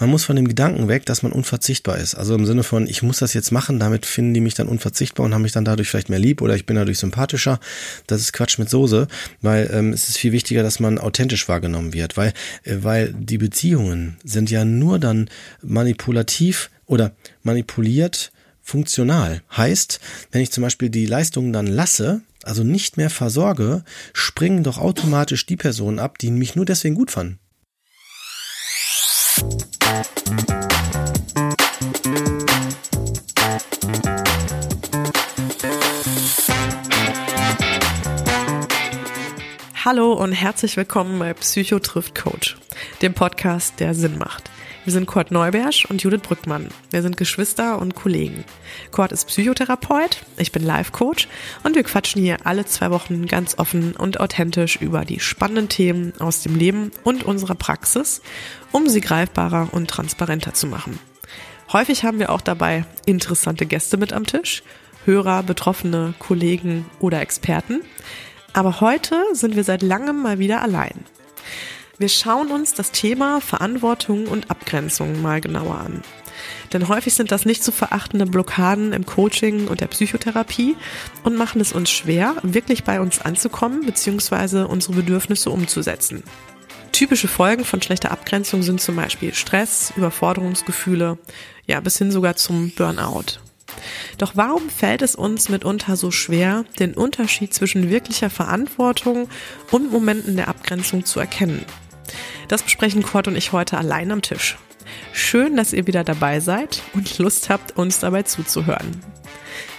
man muss von dem Gedanken weg, dass man unverzichtbar ist. Also im Sinne von, ich muss das jetzt machen, damit finden die mich dann unverzichtbar und haben mich dann dadurch vielleicht mehr lieb oder ich bin dadurch sympathischer. Das ist Quatsch mit Soße, weil ähm, es ist viel wichtiger, dass man authentisch wahrgenommen wird, weil, äh, weil die Beziehungen sind ja nur dann manipulativ oder manipuliert funktional. Heißt, wenn ich zum Beispiel die Leistungen dann lasse, also nicht mehr versorge, springen doch automatisch die Personen ab, die mich nur deswegen gut fanden. Hallo und herzlich willkommen bei Psycho trifft Coach, dem Podcast, der Sinn macht. Wir sind Kurt Neubersch und Judith Brückmann. Wir sind Geschwister und Kollegen. Kurt ist Psychotherapeut, ich bin Life-Coach und wir quatschen hier alle zwei Wochen ganz offen und authentisch über die spannenden Themen aus dem Leben und unserer Praxis, um sie greifbarer und transparenter zu machen. Häufig haben wir auch dabei interessante Gäste mit am Tisch, Hörer, Betroffene, Kollegen oder Experten. Aber heute sind wir seit langem mal wieder allein. Wir schauen uns das Thema Verantwortung und Abgrenzung mal genauer an. Denn häufig sind das nicht zu verachtende Blockaden im Coaching und der Psychotherapie und machen es uns schwer, wirklich bei uns anzukommen bzw. unsere Bedürfnisse umzusetzen. Typische Folgen von schlechter Abgrenzung sind zum Beispiel Stress, Überforderungsgefühle, ja bis hin sogar zum Burnout. Doch warum fällt es uns mitunter so schwer, den Unterschied zwischen wirklicher Verantwortung und Momenten der Abgrenzung zu erkennen? Das besprechen Kurt und ich heute allein am Tisch. Schön, dass ihr wieder dabei seid und Lust habt, uns dabei zuzuhören.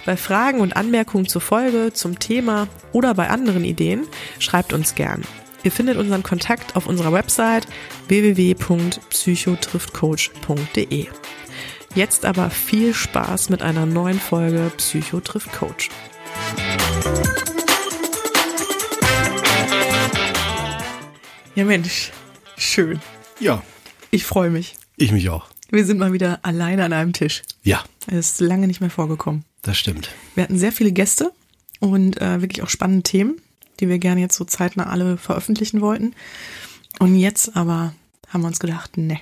Bei Fragen und Anmerkungen zur Folge, zum Thema oder bei anderen Ideen schreibt uns gern. Ihr findet unseren Kontakt auf unserer Website www.psychotriftcoach.de. Jetzt aber viel Spaß mit einer neuen Folge Psycho trifft Coach. Ja Mensch, schön. Ja. Ich freue mich. Ich mich auch. Wir sind mal wieder alleine an einem Tisch. Ja. Es ist lange nicht mehr vorgekommen. Das stimmt. Wir hatten sehr viele Gäste und äh, wirklich auch spannende Themen, die wir gerne jetzt so zeitnah alle veröffentlichen wollten. Und jetzt aber haben wir uns gedacht, ne,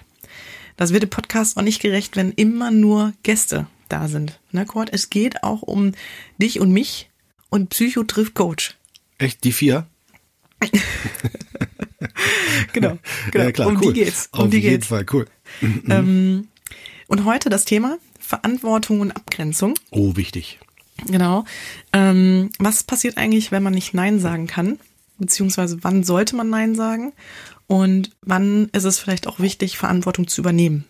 das wird dem Podcast auch nicht gerecht, wenn immer nur Gäste da sind. Ne, Kurt? Es geht auch um dich und mich und Psycho trifft Coach. Echt? Die vier? genau, genau. Ja, klar, um cool. die geht's. Um Auf die jeden geht's. Fall, cool. Ähm, und heute das Thema Verantwortung und Abgrenzung. Oh, wichtig. Genau. Ähm, was passiert eigentlich, wenn man nicht Nein sagen kann? Beziehungsweise wann sollte man Nein sagen? Und wann ist es vielleicht auch wichtig, Verantwortung zu übernehmen?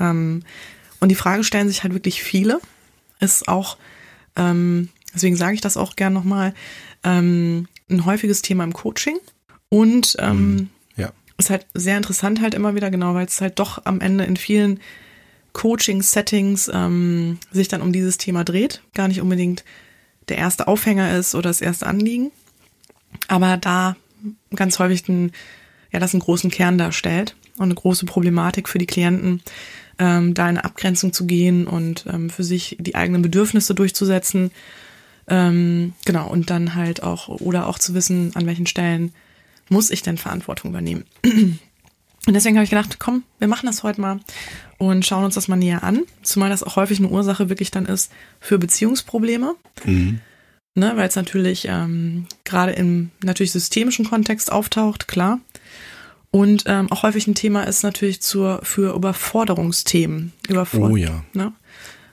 Ähm, und die Frage stellen sich halt wirklich viele. Ist auch, ähm, deswegen sage ich das auch gern nochmal, ähm, ein häufiges Thema im Coaching. Und ähm, Ja. ist halt sehr interessant halt immer wieder, genau, weil es halt doch am Ende in vielen Coaching-Settings ähm, sich dann um dieses Thema dreht. Gar nicht unbedingt der erste Aufhänger ist oder das erste Anliegen. Aber da ganz häufig ein, ja, das einen großen Kern darstellt und eine große Problematik für die Klienten, ähm, da in eine Abgrenzung zu gehen und ähm, für sich die eigenen Bedürfnisse durchzusetzen. Ähm, genau, und dann halt auch, oder auch zu wissen, an welchen Stellen muss ich denn Verantwortung übernehmen. Und deswegen habe ich gedacht, komm, wir machen das heute mal und schauen uns das mal näher an. Zumal das auch häufig eine Ursache wirklich dann ist für Beziehungsprobleme. Mhm. Ne, weil es natürlich ähm, gerade im natürlich systemischen Kontext auftaucht, klar. Und ähm, auch häufig ein Thema ist natürlich zur, für Überforderungsthemen. Überfor Oh ja. Ne?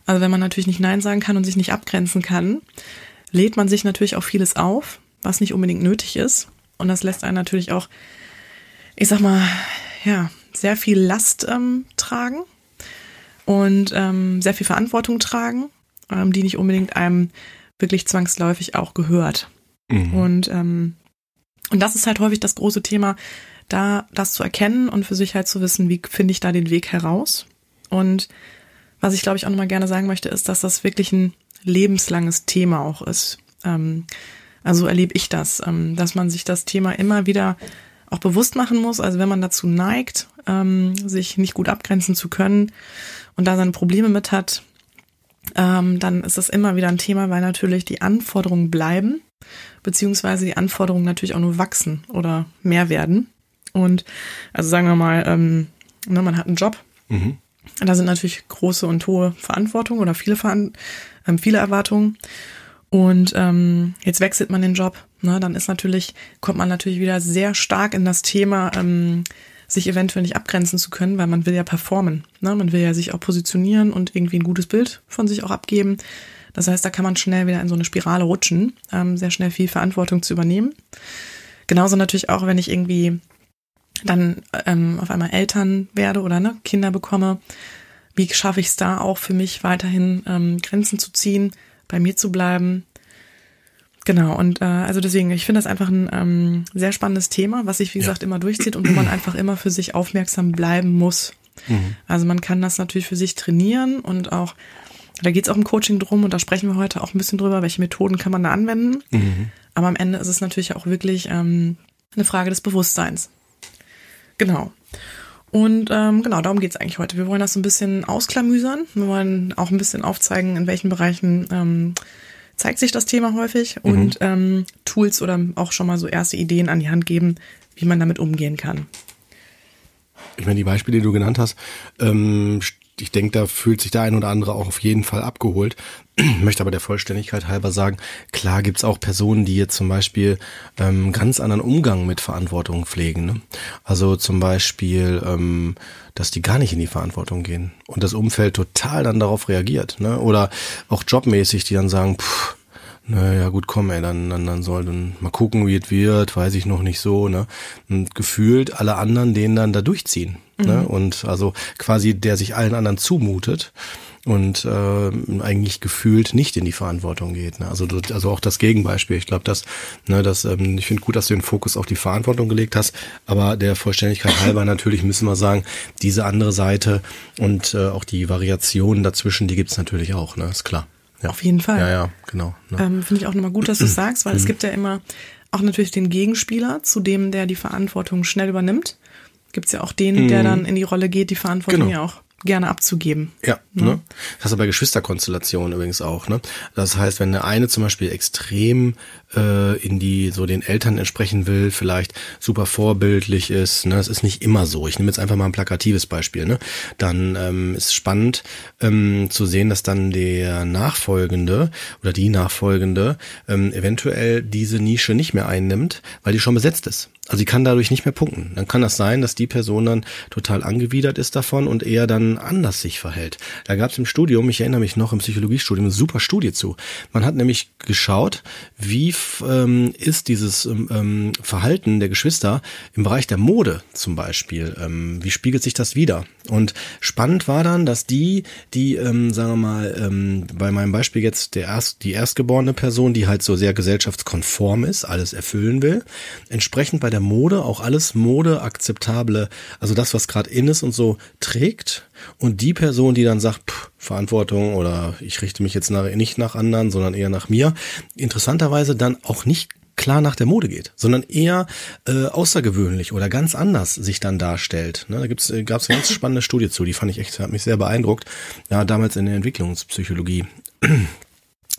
Also wenn man natürlich nicht Nein sagen kann und sich nicht abgrenzen kann, lädt man sich natürlich auch vieles auf, was nicht unbedingt nötig ist. Und das lässt einen natürlich auch, ich sag mal, ja, sehr viel Last ähm, tragen und ähm, sehr viel Verantwortung tragen, ähm, die nicht unbedingt einem wirklich zwangsläufig auch gehört. Mhm. Und, ähm, und das ist halt häufig das große Thema, da das zu erkennen und für sich halt zu wissen, wie finde ich da den Weg heraus. Und was ich glaube ich auch nochmal gerne sagen möchte, ist, dass das wirklich ein lebenslanges Thema auch ist. Ähm, also erlebe ich das, ähm, dass man sich das Thema immer wieder auch bewusst machen muss. Also wenn man dazu neigt, ähm, sich nicht gut abgrenzen zu können und da seine Probleme mit hat, ähm, dann ist das immer wieder ein Thema, weil natürlich die Anforderungen bleiben, beziehungsweise die Anforderungen natürlich auch nur wachsen oder mehr werden. Und also sagen wir mal, ne, man hat einen Job Mhm. Da sind natürlich große und hohe Verantwortung oder viele, Veran viele Erwartungen. Und ähm, jetzt wechselt man den Job. Ne? Dann ist natürlich, kommt man natürlich wieder sehr stark in das Thema, ähm, sich eventuell nicht abgrenzen zu können, weil man will ja performen. Ne? Man will ja sich auch positionieren und irgendwie ein gutes Bild von sich auch abgeben. Das heißt, da kann man schnell wieder in so eine Spirale rutschen, ähm, sehr schnell viel Verantwortung zu übernehmen. Genauso natürlich auch, wenn ich irgendwie dann ähm, auf einmal Eltern werde oder ne, Kinder bekomme. Wie schaffe ich es da auch für mich weiterhin ähm, Grenzen zu ziehen, bei mir zu bleiben? Genau, und äh, also deswegen, ich finde das einfach ein ähm, sehr spannendes Thema, was sich, wie ja. gesagt, immer durchzieht und wo man einfach immer für sich aufmerksam bleiben muss. Mhm. Also man kann das natürlich für sich trainieren und auch da geht es auch im Coaching drum und da sprechen wir heute auch ein bisschen drüber, welche Methoden kann man da anwenden. Mhm. Aber am Ende ist es natürlich auch wirklich ähm, eine Frage des Bewusstseins. Genau. Und ähm, genau, darum geht es eigentlich heute. Wir wollen das so ein bisschen ausklamüsern. Wir wollen auch ein bisschen aufzeigen, in welchen Bereichen ähm, zeigt sich das Thema häufig mhm. und ähm, Tools oder auch schon mal so erste Ideen an die Hand geben, wie man damit umgehen kann. Ich meine, die Beispiele, die du genannt hast, ähm, ich denke, da fühlt sich der ein oder andere auch auf jeden Fall abgeholt. Möchte aber der Vollständigkeit halber sagen, klar gibt's auch Personen, die jetzt zum Beispiel ähm, ganz anderen Umgang mit Verantwortung pflegen. Ne? Also zum Beispiel, ähm, dass die gar nicht in die Verantwortung gehen und das Umfeld total dann darauf reagiert. Ne? Oder auch jobmäßig, die dann sagen, pff, naja, gut, komm, ey, dann, dann, dann soll dann mal gucken, wie es wird, weiß ich noch nicht so, ne? Und gefühlt alle anderen den dann da durchziehen. Ne? Mhm. Ne? Und also quasi der sich allen anderen zumutet und äh, eigentlich gefühlt nicht in die Verantwortung geht. Ne? Also, also auch das Gegenbeispiel. Ich glaube, dass, ne, dass ähm, ich finde gut, dass du den Fokus auf die Verantwortung gelegt hast, aber der Vollständigkeit halber natürlich müssen wir sagen, diese andere Seite und äh, auch die Variationen dazwischen, die gibt's natürlich auch, ne? Ist klar. Ja. Auf jeden Fall. Ja, ja, genau. Ne? Ähm, finde ich auch nochmal gut, dass du sagst, weil es mhm. gibt ja immer auch natürlich den Gegenspieler, zu dem, der die Verantwortung schnell übernimmt gibt es ja auch den, der mhm. dann in die Rolle geht, die Verantwortung genau. ja auch gerne abzugeben. Ja, ne? ne? Das hast du bei Geschwisterkonstellationen übrigens auch, ne? Das heißt, wenn der eine zum Beispiel extrem äh, in die so den Eltern entsprechen will, vielleicht super vorbildlich ist, ne? Das ist nicht immer so. Ich nehme jetzt einfach mal ein plakatives Beispiel, ne? Dann ähm, ist spannend ähm, zu sehen, dass dann der Nachfolgende oder die Nachfolgende ähm, eventuell diese Nische nicht mehr einnimmt, weil die schon besetzt ist. Also sie kann dadurch nicht mehr punkten. Dann kann das sein, dass die Person dann total angewidert ist davon und eher dann anders sich verhält. Da gab es im Studium, ich erinnere mich noch im Psychologiestudium, eine super Studie zu. Man hat nämlich geschaut, wie ähm, ist dieses ähm, ähm, Verhalten der Geschwister im Bereich der Mode zum Beispiel. Ähm, wie spiegelt sich das wieder? Und spannend war dann, dass die, die, ähm, sagen wir mal, ähm, bei meinem Beispiel jetzt der erst, die erstgeborene Person, die halt so sehr gesellschaftskonform ist, alles erfüllen will, entsprechend bei der Mode auch alles Mode akzeptable, also das, was gerade in ist und so trägt. Und die Person, die dann sagt, pff, Verantwortung oder ich richte mich jetzt nach, nicht nach anderen, sondern eher nach mir, interessanterweise dann auch nicht klar nach der Mode geht, sondern eher äh, außergewöhnlich oder ganz anders sich dann darstellt. Ne, da äh, gab es eine ganz spannende Studie zu, die fand ich echt, hat mich sehr beeindruckt. Ja, damals in der Entwicklungspsychologie.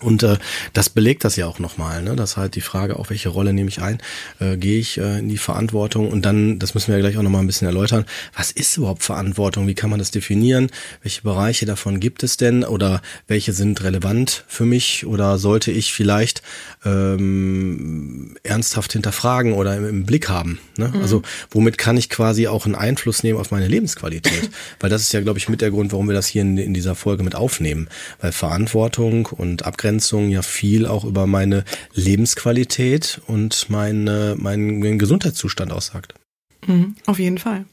Und äh, das belegt das ja auch nochmal, ne? Das halt die Frage, auch welche Rolle nehme ich ein, äh, gehe ich äh, in die Verantwortung und dann, das müssen wir ja gleich auch nochmal ein bisschen erläutern, was ist überhaupt Verantwortung, wie kann man das definieren, welche Bereiche davon gibt es denn oder welche sind relevant für mich oder sollte ich vielleicht ähm, ernsthaft hinterfragen oder im, im Blick haben. Ne? Mhm. Also womit kann ich quasi auch einen Einfluss nehmen auf meine Lebensqualität? Weil das ist ja, glaube ich, mit der Grund, warum wir das hier in, in dieser Folge mit aufnehmen. Weil Verantwortung und Abgrenzung ja viel auch über meine Lebensqualität und meine, meinen Gesundheitszustand aussagt. Mhm, auf jeden Fall.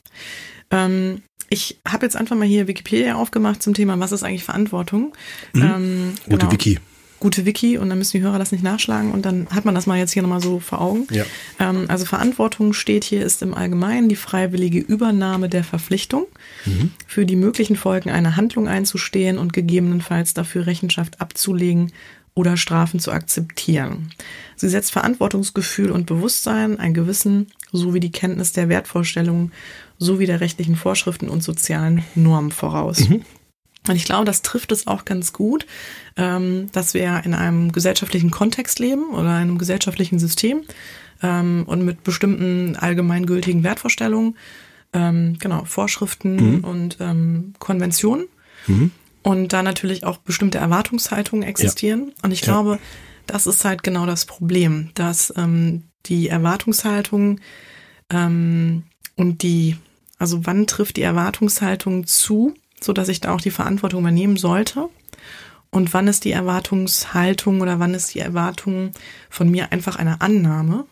Ähm, ich habe jetzt einfach mal hier Wikipedia aufgemacht zum Thema, was ist eigentlich Verantwortung? Mhm. Ähm, Gute genau. Wiki gute Wiki und dann müssen die Hörer das nicht nachschlagen und dann hat man das mal jetzt hier nochmal so vor Augen. Ja. Ähm, also Verantwortung steht hier, ist im Allgemeinen die freiwillige Übernahme der Verpflichtung, mhm. für die möglichen Folgen einer Handlung einzustehen und gegebenenfalls dafür Rechenschaft abzulegen oder Strafen zu akzeptieren. Sie setzt Verantwortungsgefühl und Bewusstsein, ein Gewissen sowie die Kenntnis der Wertvorstellungen sowie der rechtlichen Vorschriften und sozialen Normen voraus. Mhm. Und ich glaube, das trifft es auch ganz gut, ähm, dass wir in einem gesellschaftlichen Kontext leben oder einem gesellschaftlichen System ähm, und mit bestimmten allgemeingültigen Wertvorstellungen ähm, genau, Vorschriften Mhm. und ähm, Konventionen. Mhm. Und da natürlich auch bestimmte Erwartungshaltungen existieren. Und ich Ja. glaube, das ist halt genau das Problem, dass ähm, die Erwartungshaltung ähm, und die, also wann trifft die Erwartungshaltung zu, so dass ich da auch die Verantwortung übernehmen sollte? Und wann ist die Erwartungshaltung oder wann ist die Erwartung von mir einfach eine Annahme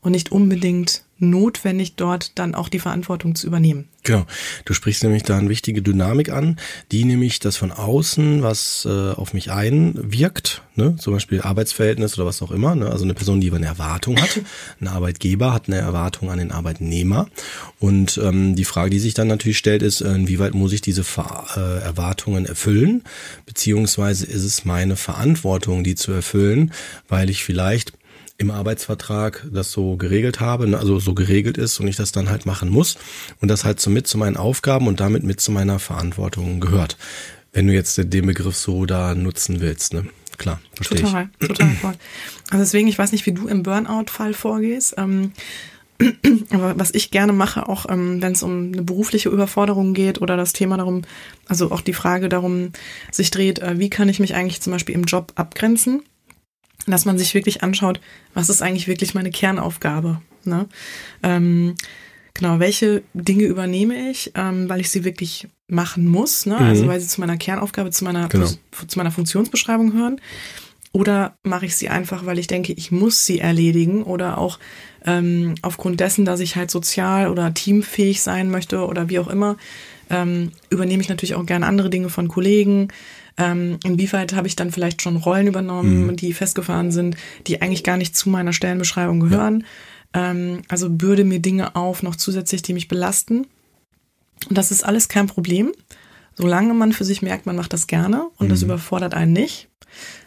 und nicht unbedingt notwendig, dort dann auch die Verantwortung zu übernehmen? Genau. Du sprichst nämlich da eine wichtige Dynamik an, die nämlich das von außen, was äh, auf mich einwirkt, ne? zum Beispiel Arbeitsverhältnis oder was auch immer, ne? also eine Person, die eine Erwartung hat, ein Arbeitgeber hat eine Erwartung an den Arbeitnehmer und ähm, die Frage, die sich dann natürlich stellt, ist, äh, inwieweit muss ich diese Ver äh, Erwartungen erfüllen, beziehungsweise ist es meine Verantwortung, die zu erfüllen, weil ich vielleicht im Arbeitsvertrag das so geregelt habe, ne, also so geregelt ist und ich das dann halt machen muss und das halt so mit zu meinen Aufgaben und damit mit zu meiner Verantwortung gehört. Wenn du jetzt den Begriff so da nutzen willst, ne? Klar, verstehe Total, total voll. Also deswegen, ich weiß nicht, wie du im Burnout-Fall vorgehst. Ähm, aber was ich gerne mache, auch ähm, wenn es um eine berufliche Überforderung geht oder das Thema darum, also auch die Frage darum sich dreht, äh, wie kann ich mich eigentlich zum Beispiel im Job abgrenzen, dass man sich wirklich anschaut, was ist eigentlich wirklich meine Kernaufgabe. Ne? Ähm, genau, welche Dinge übernehme ich, ähm, weil ich sie wirklich machen muss, ne? also Mhm. weil sie zu meiner Kernaufgabe, zu meiner, Genau. zu meiner Funktionsbeschreibung hören. Oder mache ich sie einfach, weil ich denke, ich muss sie erledigen oder auch ähm, aufgrund dessen, dass ich halt sozial oder teamfähig sein möchte oder wie auch immer, ähm, übernehme ich natürlich auch gerne andere Dinge von Kollegen. Ähm, inwieweit habe ich dann vielleicht schon Rollen übernommen, die festgefahren sind, die eigentlich gar nicht zu meiner Stellenbeschreibung gehören. Ähm, also bürde mir Dinge auf, noch zusätzlich, die mich belasten. Und das ist alles kein Problem, solange man für sich merkt, man macht das gerne und das überfordert einen nicht.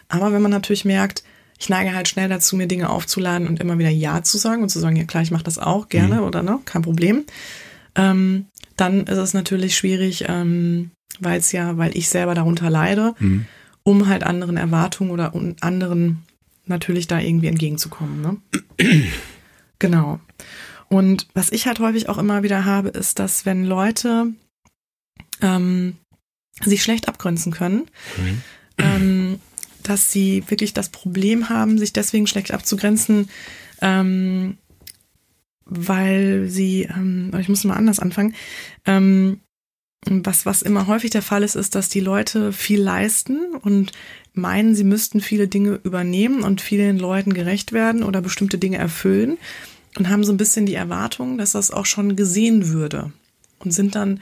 Aber wenn man natürlich merkt, ich neige halt schnell dazu, mir Dinge aufzuladen und immer wieder Ja zu sagen und zu sagen, ja klar, ich mache das auch gerne oder ne, kein Problem, ähm, dann ist es natürlich schwierig, ähm, weil es ja, weil ich selber darunter leide, Mhm. um halt anderen Erwartungen oder anderen natürlich da irgendwie entgegenzukommen. Ne? genau. Und was ich halt häufig auch immer wieder habe, ist, dass wenn Leute ähm, sich schlecht abgrenzen können, Mhm. ähm, dass sie wirklich das Problem haben, sich deswegen schlecht abzugrenzen, ähm, weil sie, ähm, ich muss mal anders anfangen, ähm, was, was immer häufig der Fall ist, ist, dass die Leute viel leisten und meinen, sie müssten viele Dinge übernehmen und vielen Leuten gerecht werden oder bestimmte Dinge erfüllen und haben so ein bisschen die Erwartung, dass das auch schon gesehen würde und sind dann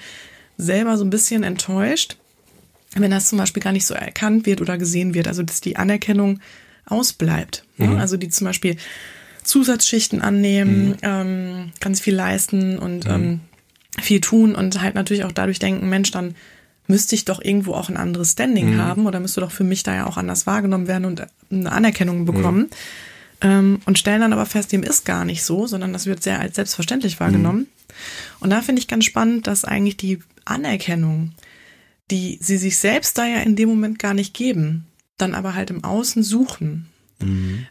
selber so ein bisschen enttäuscht, wenn das zum Beispiel gar nicht so erkannt wird oder gesehen wird, also dass die Anerkennung ausbleibt. Ne? Also die zum Beispiel Zusatzschichten annehmen, ähm, ganz viel leisten und ähm, viel tun und halt natürlich auch dadurch denken, Mensch, dann müsste ich doch irgendwo auch ein anderes Standing haben oder müsste doch für mich da ja auch anders wahrgenommen werden und eine Anerkennung bekommen. Ähm, und stellen dann aber fest, dem ist gar nicht so, sondern das wird sehr als selbstverständlich wahrgenommen. Und da finde ich ganz spannend, dass eigentlich die Anerkennung, die sie sich selbst da ja in dem Moment gar nicht geben, dann aber halt im Außen suchen.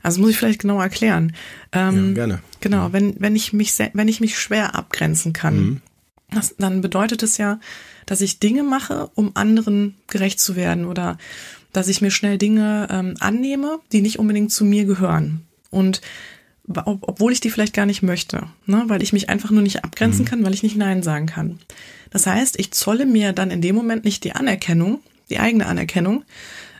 Also muss ich vielleicht genauer erklären. Ähm, Ja, gerne. Genau, wenn, wenn ich mich, wenn ich mich schwer abgrenzen kann, das, dann bedeutet es ja, dass ich Dinge mache, um anderen gerecht zu werden oder dass ich mir schnell Dinge ähm, annehme, die nicht unbedingt zu mir gehören. Und ob, obwohl ich die vielleicht gar nicht möchte, ne? weil ich mich einfach nur nicht abgrenzen kann, weil ich nicht Nein sagen kann. Das heißt, ich zolle mir dann in dem Moment nicht die Anerkennung, die eigene Anerkennung,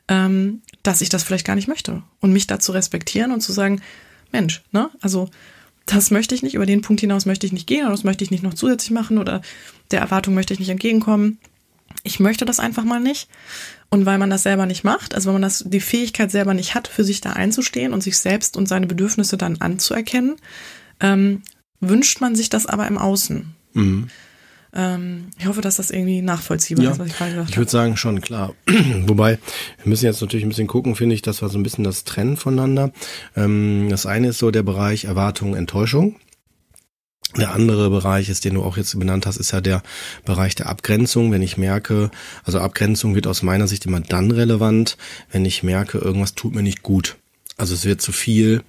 ähm, dass ich das vielleicht gar nicht möchte. Und mich dazu respektieren und zu sagen, Mensch, ne, also das möchte ich nicht, über den Punkt hinaus möchte ich nicht gehen oder das möchte ich nicht noch zusätzlich machen oder der Erwartung möchte ich nicht entgegenkommen. Ich möchte das einfach mal nicht. Und weil man das selber nicht macht, also wenn man das, die Fähigkeit selber nicht hat, für sich da einzustehen und sich selbst und seine Bedürfnisse dann anzuerkennen, ähm, wünscht man sich das aber im Außen. Mhm. Ähm, ich hoffe, dass das irgendwie nachvollziehbar Ja, ist, was ich gerade gesagt ich habe. würde sagen schon, klar. Wobei, wir müssen jetzt natürlich ein bisschen gucken, finde ich, das war so ein bisschen das Trennen voneinander. Ähm, das eine ist so der Bereich Erwartung, Enttäuschung. Der andere Bereich ist, den du auch jetzt benannt hast, ist ja der Bereich der Abgrenzung. Wenn ich merke, also Abgrenzung wird aus meiner Sicht immer dann relevant, wenn ich merke, irgendwas tut mir nicht gut. Also es wird zu viel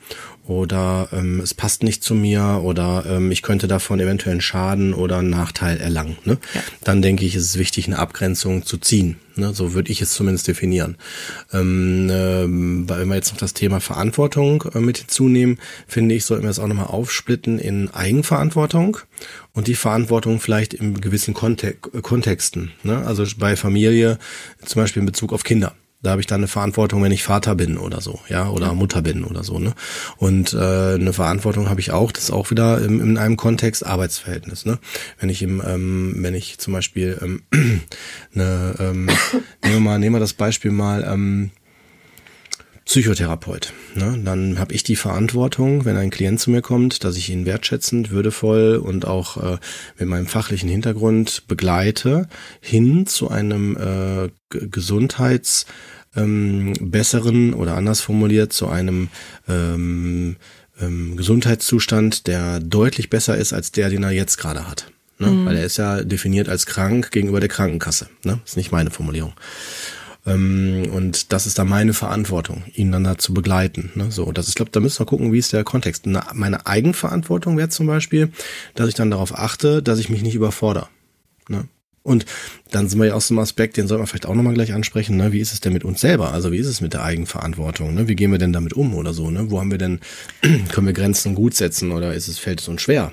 oder ähm, es passt nicht zu mir oder ähm, ich könnte davon eventuell einen Schaden oder einen Nachteil erlangen. Ne? Ja. Dann denke ich, ist es wichtig, eine Abgrenzung zu ziehen. Ne? So würde ich es zumindest definieren. Ähm, äh, wenn wir jetzt noch das Thema Verantwortung äh, mit hinzunehmen, finde ich, sollten wir es auch nochmal aufsplitten in Eigenverantwortung und die Verantwortung vielleicht in gewissen Kontek Kontexten. Ne? Also bei Familie, zum Beispiel in Bezug auf Kinder. Da habe ich dann eine Verantwortung, wenn ich Vater bin oder so, ja, oder ja. Mutter bin oder so, ne? Und äh, eine Verantwortung habe ich auch, das ist auch wieder im, in einem Kontext Arbeitsverhältnis, ne? Wenn ich im, ähm, wenn ich zum Beispiel ähm, eine, ähm, nehmen wir mal, nehmen wir das Beispiel mal, ähm, Psychotherapeut. Ne? Dann habe ich die Verantwortung, wenn ein Klient zu mir kommt, dass ich ihn wertschätzend, würdevoll und auch äh, mit meinem fachlichen Hintergrund begleite hin zu einem äh, Gesundheits ähm, besseren oder anders formuliert zu einem ähm, ähm, Gesundheitszustand, der deutlich besser ist als der, den er jetzt gerade hat. Ne? Mhm. Weil er ist ja definiert als krank gegenüber der Krankenkasse. Ne? Das ist nicht meine Formulierung. Ähm, und das ist da meine Verantwortung, ihn dann da zu begleiten. Ne? So, das ist, glaube da müssen wir gucken, wie ist der Kontext. Na, meine Eigenverantwortung wäre zum Beispiel, dass ich dann darauf achte, dass ich mich nicht überfordere. Ne? Und dann sind wir ja aus dem Aspekt, den sollten wir vielleicht auch nochmal gleich ansprechen, ne? wie ist es denn mit uns selber? Also wie ist es mit der Eigenverantwortung? Ne? Wie gehen wir denn damit um oder so? Ne? Wo haben wir denn, können wir Grenzen gut setzen oder ist es, fällt es uns schwer?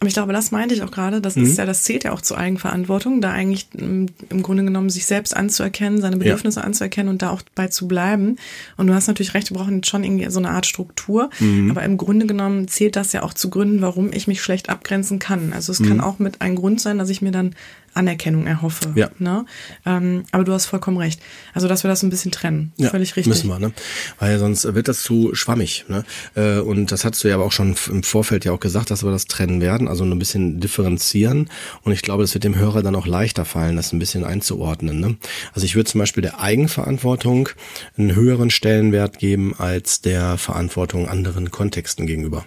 Aber ich glaube, das meinte ich auch gerade. Das mhm. ist ja, das zählt ja auch zur Eigenverantwortung, da eigentlich mm, im Grunde genommen sich selbst anzuerkennen, seine Bedürfnisse ja. anzuerkennen und da auch bei zu bleiben. Und du hast natürlich recht, wir brauchen schon irgendwie so eine Art Struktur. Mhm. Aber im Grunde genommen zählt das ja auch zu Gründen, warum ich mich schlecht abgrenzen kann. Also es mhm. kann auch mit ein Grund sein, dass ich mir dann Anerkennung erhoffe. Ja. Ne? Ähm, aber du hast vollkommen recht. Also, dass wir das ein bisschen trennen. Ja, Völlig richtig. Müssen wir, ne? Weil sonst wird das zu schwammig. Ne? Äh, und das hast du ja aber auch schon im Vorfeld ja auch gesagt, dass wir das trennen werden, also ein bisschen differenzieren. Und ich glaube, das wird dem Hörer dann auch leichter fallen, das ein bisschen einzuordnen. Ne? Also ich würde zum Beispiel der Eigenverantwortung einen höheren Stellenwert geben als der Verantwortung anderen Kontexten gegenüber.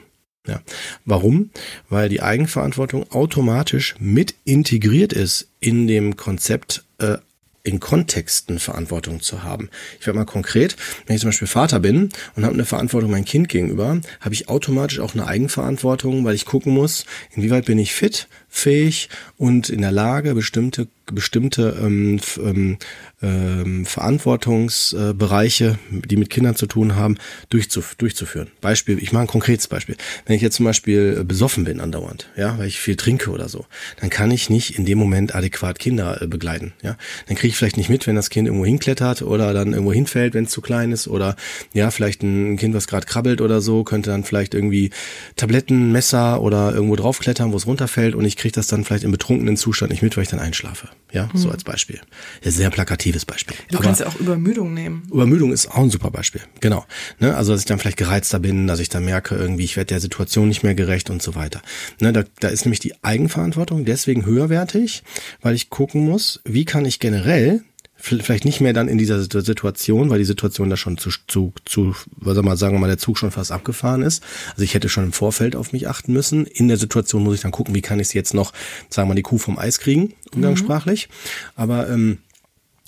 Ja. Warum? Weil die Eigenverantwortung automatisch mit integriert ist in dem Konzept äh, in Kontexten Verantwortung zu haben. Ich werde mal konkret, wenn ich zum Beispiel Vater bin und habe eine Verantwortung meinem Kind gegenüber, habe ich automatisch auch eine Eigenverantwortung, weil ich gucken muss, inwieweit bin ich fit, fähig und in der Lage, bestimmte bestimmte ähm, ähm, ähm, Verantwortungsbereiche, die mit Kindern zu tun haben, durchzuf durchzuführen. Beispiel, ich mache ein konkretes Beispiel. Wenn ich jetzt zum Beispiel besoffen bin andauernd, ja, weil ich viel trinke oder so, dann kann ich nicht in dem Moment adäquat Kinder äh, begleiten. Ja, dann kriege ich vielleicht nicht mit, wenn das Kind irgendwo hinklettert oder dann irgendwo hinfällt, wenn es zu klein ist oder ja, vielleicht ein Kind, was gerade krabbelt oder so, könnte dann vielleicht irgendwie Tabletten, Messer oder irgendwo draufklettern, wo es runterfällt und ich kriege das dann vielleicht im betrunkenen Zustand nicht mit, weil ich dann einschlafe. Ja, mhm. so als Beispiel. Ja, sehr plakatives Beispiel. Du Aber kannst ja auch Übermüdung nehmen. Übermüdung ist auch ein super Beispiel. Genau. Ne? Also, dass ich dann vielleicht gereizter bin, dass ich dann merke, irgendwie, ich werde der Situation nicht mehr gerecht und so weiter. Ne? Da, da ist nämlich die Eigenverantwortung deswegen höherwertig, weil ich gucken muss, wie kann ich generell vielleicht nicht mehr dann in dieser Situation, weil die Situation da schon zu, zu, zu was soll man sagen, mal der Zug schon fast abgefahren ist. Also ich hätte schon im Vorfeld auf mich achten müssen. In der Situation muss ich dann gucken, wie kann ich es jetzt noch, sagen wir mal, die Kuh vom Eis kriegen, umgangssprachlich. Mhm. Aber ähm,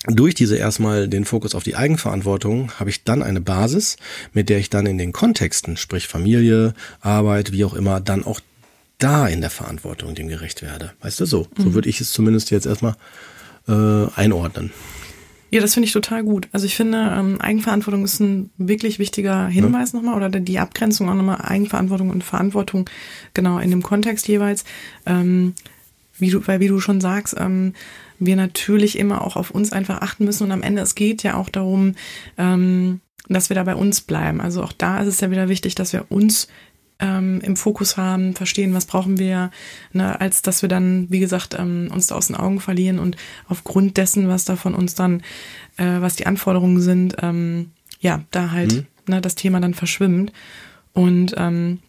durch diese erstmal den Fokus auf die Eigenverantwortung habe ich dann eine Basis, mit der ich dann in den Kontexten, sprich Familie, Arbeit, wie auch immer, dann auch da in der Verantwortung dem gerecht werde. Weißt du so? So mhm. würde ich es zumindest jetzt erstmal äh, einordnen. Ja, das finde ich total gut. Also ich finde, ähm, Eigenverantwortung ist ein wirklich wichtiger Hinweis ja. nochmal oder die Abgrenzung auch nochmal Eigenverantwortung und Verantwortung genau in dem Kontext jeweils. Ähm, wie du, weil wie du schon sagst, ähm, wir natürlich immer auch auf uns einfach achten müssen und am Ende es geht ja auch darum, ähm, dass wir da bei uns bleiben. Also auch da ist es ja wieder wichtig, dass wir uns ähm, im Fokus haben, verstehen, was brauchen wir, ne, als dass wir dann, wie gesagt, ähm, uns da aus den Augen verlieren und aufgrund dessen, was da von uns dann, äh, was die Anforderungen sind, ähm, ja, da halt mhm. ne, das Thema dann verschwimmt. Und ähm,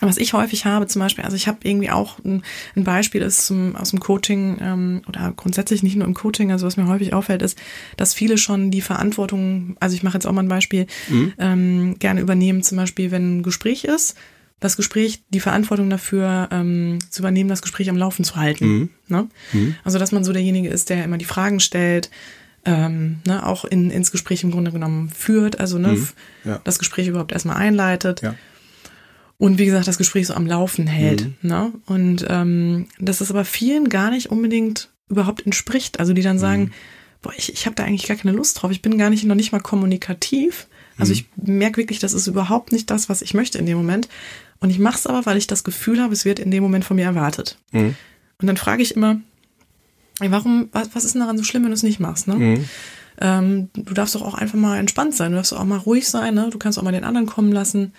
was ich häufig habe, zum Beispiel, also ich habe irgendwie auch ein, ein Beispiel ist zum, aus dem Coaching ähm, oder grundsätzlich nicht nur im Coaching, also was mir häufig auffällt, ist, dass viele schon die Verantwortung, also ich mache jetzt auch mal ein Beispiel, mhm. ähm, gerne übernehmen, zum Beispiel, wenn ein Gespräch ist, das Gespräch, die Verantwortung dafür ähm, zu übernehmen, das Gespräch am Laufen zu halten. Mhm. Ne? Mhm. Also, dass man so derjenige ist, der immer die Fragen stellt, ähm, ne, auch in, ins Gespräch im Grunde genommen führt, also ne, Mhm. Ja. das Gespräch überhaupt erstmal einleitet. Ja. Und wie gesagt, das Gespräch so am Laufen hält. Mhm. Ne? Und ähm, dass es aber vielen gar nicht unbedingt überhaupt entspricht. Also die dann sagen, Mhm. boah, ich, ich habe da eigentlich gar keine Lust drauf. Ich bin gar nicht noch nicht mal kommunikativ. Also Mhm. ich merke wirklich, das ist überhaupt nicht das, was ich möchte in dem Moment. Und ich mache es aber, weil ich das Gefühl habe, es wird in dem Moment von mir erwartet. Mhm. Und dann frage ich immer, ey, warum, was, was ist denn daran so schlimm, wenn du es nicht machst? Ne? Mhm. Ähm, du darfst doch auch einfach mal entspannt sein, du darfst auch mal ruhig sein, ne? du kannst auch mal den anderen kommen lassen.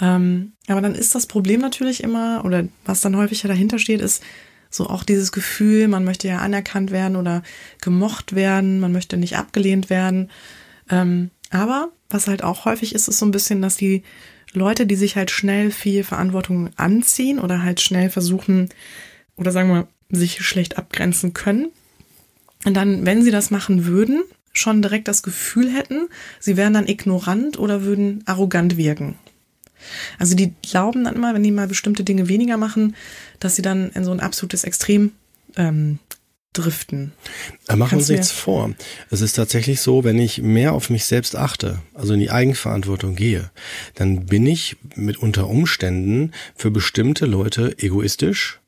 Ähm, aber dann ist das Problem natürlich immer, oder was dann häufig ja dahinter steht, ist so auch dieses Gefühl, man möchte ja anerkannt werden oder gemocht werden, man möchte nicht abgelehnt werden. Ähm, aber was halt auch häufig ist, ist so ein bisschen, dass die Leute, die sich halt schnell viel Verantwortung anziehen oder halt schnell versuchen, oder sagen wir, sich schlecht abgrenzen können, und dann, wenn sie das machen würden, schon direkt das Gefühl hätten, sie wären dann ignorant oder würden arrogant wirken. Also die glauben dann immer, wenn die mal bestimmte Dinge weniger machen, dass sie dann in so ein absolutes Extrem ähm, driften. Da machen wir uns nichts vor. Es ist tatsächlich so, wenn ich mehr auf mich selbst achte, also in die Eigenverantwortung gehe, dann bin ich mit unter Umständen für bestimmte Leute egoistisch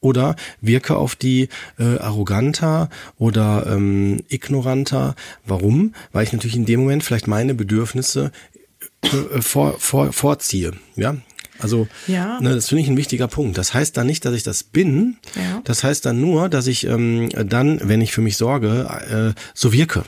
oder wirke auf die äh, arroganter oder ähm, ignoranter. Warum? Weil ich natürlich in dem Moment vielleicht meine Bedürfnisse äh, vor, vor, vorziehe. Ja, also Ja. ne, das finde ich ein wichtiger Punkt. Das heißt dann nicht, dass ich das bin. Ja. Das heißt dann nur, dass ich ähm, dann, wenn ich für mich sorge, äh, so wirke.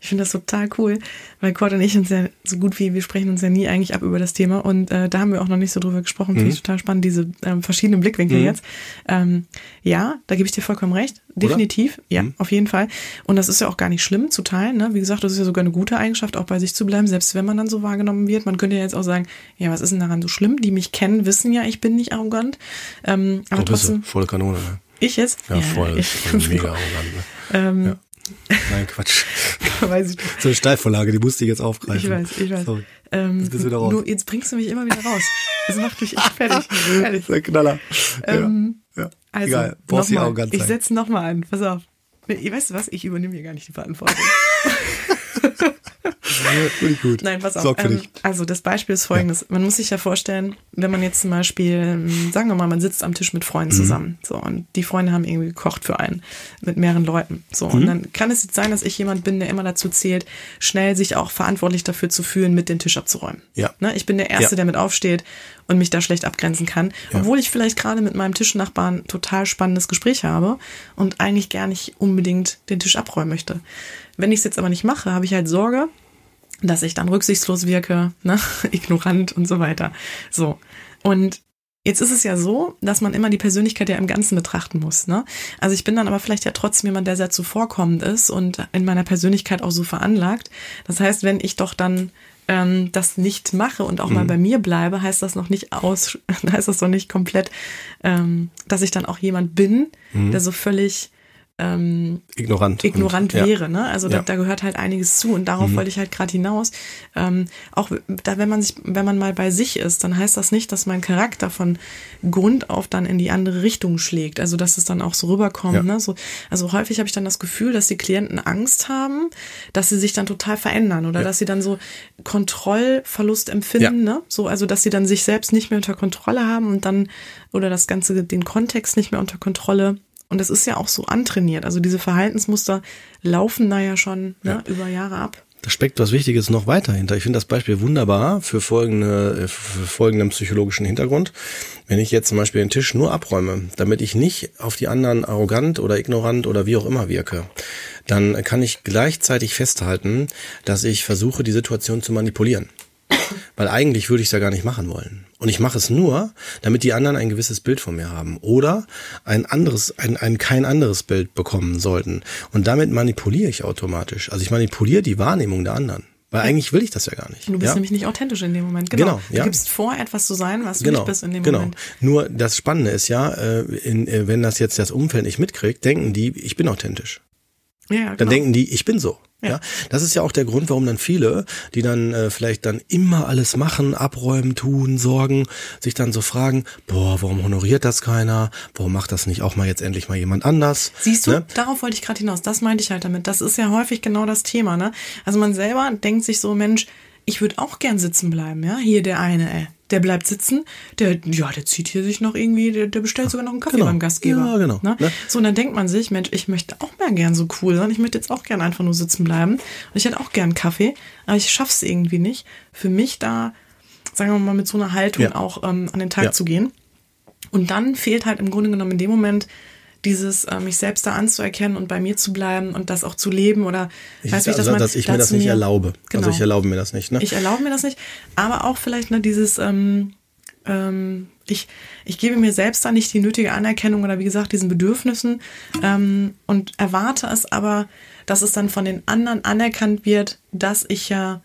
Ich finde das total cool, weil Kurt und ich uns ja so gut wie, wir sprechen uns ja nie eigentlich ab über das Thema und äh, da haben wir auch noch nicht so drüber gesprochen. Finde ich total spannend, diese ähm, verschiedenen Blickwinkel jetzt. Ähm, ja, da gebe ich dir vollkommen recht. Definitiv, ja, auf jeden Fall. Und das ist ja auch gar nicht schlimm zu teilen. Ne? Wie gesagt, das ist ja sogar eine gute Eigenschaft, auch bei sich zu bleiben, selbst wenn man dann so wahrgenommen wird. Man könnte ja jetzt auch sagen, ja, was ist denn daran so schlimm? Die mich kennen, wissen ja, ich bin nicht arrogant. Ähm, aber Du bist trotzdem, volle Kanone. Ne? ich jetzt? Ja, voll, ich, voll mega arrogant. Ne? ähm, Ja. Nein, Quatsch. weiß ich So eine Steilvorlage, die musste ich jetzt aufgreifen. Ich weiß, ich weiß. Sorry. Ähm, Jetzt bist du wieder raus. Du, jetzt bringst du mich immer wieder raus. Das macht mich echt fertig. Ehrlich. Der Knaller. Ähm, ja. ja. Also, Egal, brauchst nicht arrogant ich setze nochmal an. Pass auf. Weißt du was? Ich übernehme hier gar nicht die Verantwortung. Ich gut. Nein, pass auf. Ähm, also das Beispiel ist folgendes. Man muss sich ja vorstellen, wenn man jetzt zum Beispiel, ähm, sagen wir mal, man sitzt am Tisch mit Mhm. Freunden zusammen. So, und die Freunde haben irgendwie gekocht für einen mit mehreren Leuten. So, Mhm. und dann kann es jetzt sein, dass ich jemand bin, der immer dazu zählt, schnell sich auch verantwortlich dafür zu fühlen, mit den Tisch abzuräumen. Ja. Ne? Ich bin der Erste, Ja. der mit aufsteht und mich da schlecht abgrenzen kann, Ja. obwohl ich vielleicht gerade mit meinem Tischnachbarn total spannendes Gespräch habe und eigentlich gar nicht unbedingt den Tisch abräumen möchte. Wenn ich es jetzt aber nicht mache, habe ich halt Sorge, dass ich dann rücksichtslos wirke, ne? ignorant und so weiter. So. Und jetzt ist es ja so, dass man immer die Persönlichkeit ja im Ganzen betrachten muss. Ne? Also ich bin dann aber vielleicht ja trotzdem jemand, der sehr zuvorkommend ist und in meiner Persönlichkeit auch so veranlagt. Das heißt, wenn ich doch dann ähm, das nicht mache und auch mal bei mir bleibe, heißt das noch nicht aus, heißt das doch nicht komplett, ähm, dass ich dann auch jemand bin, der so völlig ähm, Ignorant. ignorant und, ja. wäre. Ne? Also da, Ja. Mhm. da gehört halt einiges zu und darauf wollte ich halt gerade hinaus. Ähm, auch da, wenn man sich, wenn man mal bei sich ist, dann heißt das nicht, dass mein Charakter von Grund auf dann in die andere Richtung schlägt. Also dass es dann auch so rüberkommt. Ja. Ne? So, also häufig habe ich dann das Gefühl, dass die Klienten Angst haben, dass sie sich dann total verändern oder Ja. dass sie dann so Kontrollverlust empfinden. Ne? So, also dass sie dann sich selbst nicht mehr unter Kontrolle haben und dann oder das Ganze den Kontext nicht mehr unter Kontrolle. Und das ist ja auch so antrainiert. Also diese Verhaltensmuster laufen da ja schon ne, über Jahre ab. Da steckt was Wichtiges noch weiter hinter. Ich finde das Beispiel wunderbar für, folgende, für folgenden psychologischen Hintergrund. Wenn ich jetzt zum Beispiel den Tisch nur abräume, damit ich nicht auf die anderen arrogant oder ignorant oder wie auch immer wirke, dann kann ich gleichzeitig festhalten, dass ich versuche, die Situation zu manipulieren. Weil eigentlich würde ich es ja gar nicht machen wollen. Und ich mache es nur, damit die anderen ein gewisses Bild von mir haben oder ein anderes, ein, ein kein anderes Bild bekommen sollten. Und damit manipuliere ich automatisch. Also ich manipuliere die Wahrnehmung der anderen. Weil eigentlich will ich das ja gar nicht. Du bist ja? nämlich nicht authentisch in dem Moment. Genau. Genau, Du ja. gibst vor, etwas zu sein, was du genau, nicht bist in dem genau. Moment. Nur das Spannende ist ja, äh, in, äh, wenn das jetzt das Umfeld nicht mitkriegt, denken die, ich bin authentisch. Ja, ja, Dann genau. denken die, ich bin so. Ja. ja. das ist ja auch der Grund, warum dann viele, die dann äh, vielleicht dann immer alles machen, abräumen, tun, sorgen, sich dann so fragen, boah, warum honoriert das keiner? Warum macht das nicht auch mal jetzt endlich mal jemand anders? Siehst du, ne? darauf wollte ich gerade hinaus. Das meinte ich halt damit. Das ist ja häufig genau das Thema, ne? Also man selber denkt sich so, Mensch, ich würde auch gern sitzen bleiben, ja? Hier der eine, ey der bleibt sitzen, der, ja, der zieht hier sich noch irgendwie, der, der bestellt sogar noch einen Kaffee genau. beim Gastgeber. Ja, genau. Ne? Ne? So, und dann denkt man sich, Mensch, ich möchte auch mal gern so cool sein, ich möchte jetzt auch gern einfach nur sitzen bleiben. Und ich hätte auch gern Kaffee, aber ich schaff's irgendwie nicht, für mich da, sagen wir mal, mit so einer Haltung ja. auch ähm, an den Tag ja. zu gehen. Und dann fehlt halt im Grunde genommen in dem Moment dieses äh, mich selbst da anzuerkennen und bei mir zu bleiben und das auch zu leben oder ich, weiß nicht, also, dass, dass ich mir das nicht mir, erlaube. Genau, also ich erlaube mir das nicht. Ne? Ich erlaube mir das nicht, aber auch vielleicht ne, dieses ähm, ähm, ich, ich gebe mir selbst da nicht die nötige Anerkennung oder wie gesagt diesen Bedürfnissen ähm, und erwarte es aber, dass es dann von den anderen anerkannt wird, dass ich ja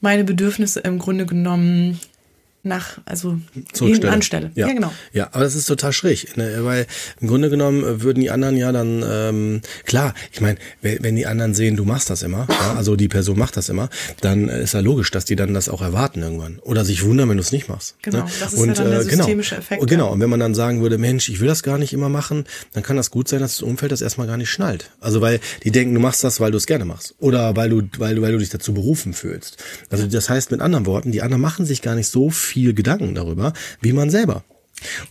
meine Bedürfnisse im Grunde genommen nach, also Zurückstelle. anstelle. Ja. ja, genau. Ja, aber das ist total schräg, ne? weil im Grunde genommen würden die anderen ja dann, ähm, klar, ich meine, wenn die anderen sehen, du machst das immer, ja, also die Person macht das immer, dann ist ja logisch, dass die dann das auch erwarten irgendwann oder sich wundern, wenn du es nicht machst. Genau, ne? das ist und, ja dann der äh, genau. systemische Effekt. Und genau, und wenn man dann sagen würde, Mensch, ich will das gar nicht immer machen, dann kann das gut sein, dass das Umfeld das erstmal gar nicht schnallt. Also weil die denken, du machst das, weil du es gerne machst oder weil du, weil weil du dich dazu berufen fühlst. Also das heißt mit anderen Worten, die anderen machen sich gar nicht so viel viel Gedanken darüber, wie man selber.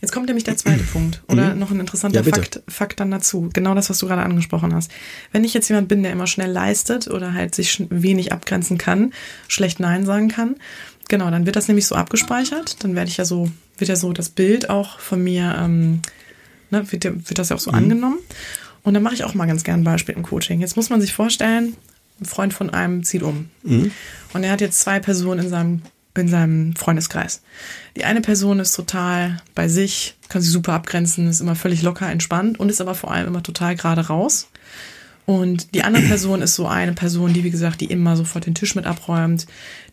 Jetzt kommt nämlich der zweite Punkt oder mhm. noch ein interessanter ja, Fakt, Fakt dann dazu. Genau das, was du gerade angesprochen hast. Wenn ich jetzt jemand bin, der immer schnell leistet oder halt sich wenig abgrenzen kann, schlecht Nein sagen kann, genau, dann wird das nämlich so abgespeichert. Dann werde ich ja so, wird ja so das Bild auch von mir, ähm, ne, wird, wird das ja auch so mhm. angenommen. Und dann mache ich auch mal ganz gern ein Beispiel im Coaching. Jetzt muss man sich vorstellen, ein Freund von einem zieht um. Mhm. Und er hat jetzt zwei Personen in seinem in seinem Freundeskreis. Die eine Person ist total bei sich, kann sich super abgrenzen, ist immer völlig locker entspannt und ist aber vor allem immer total gerade raus. Und die andere Person ist so eine Person, die, wie gesagt, die immer sofort den Tisch mit abräumt,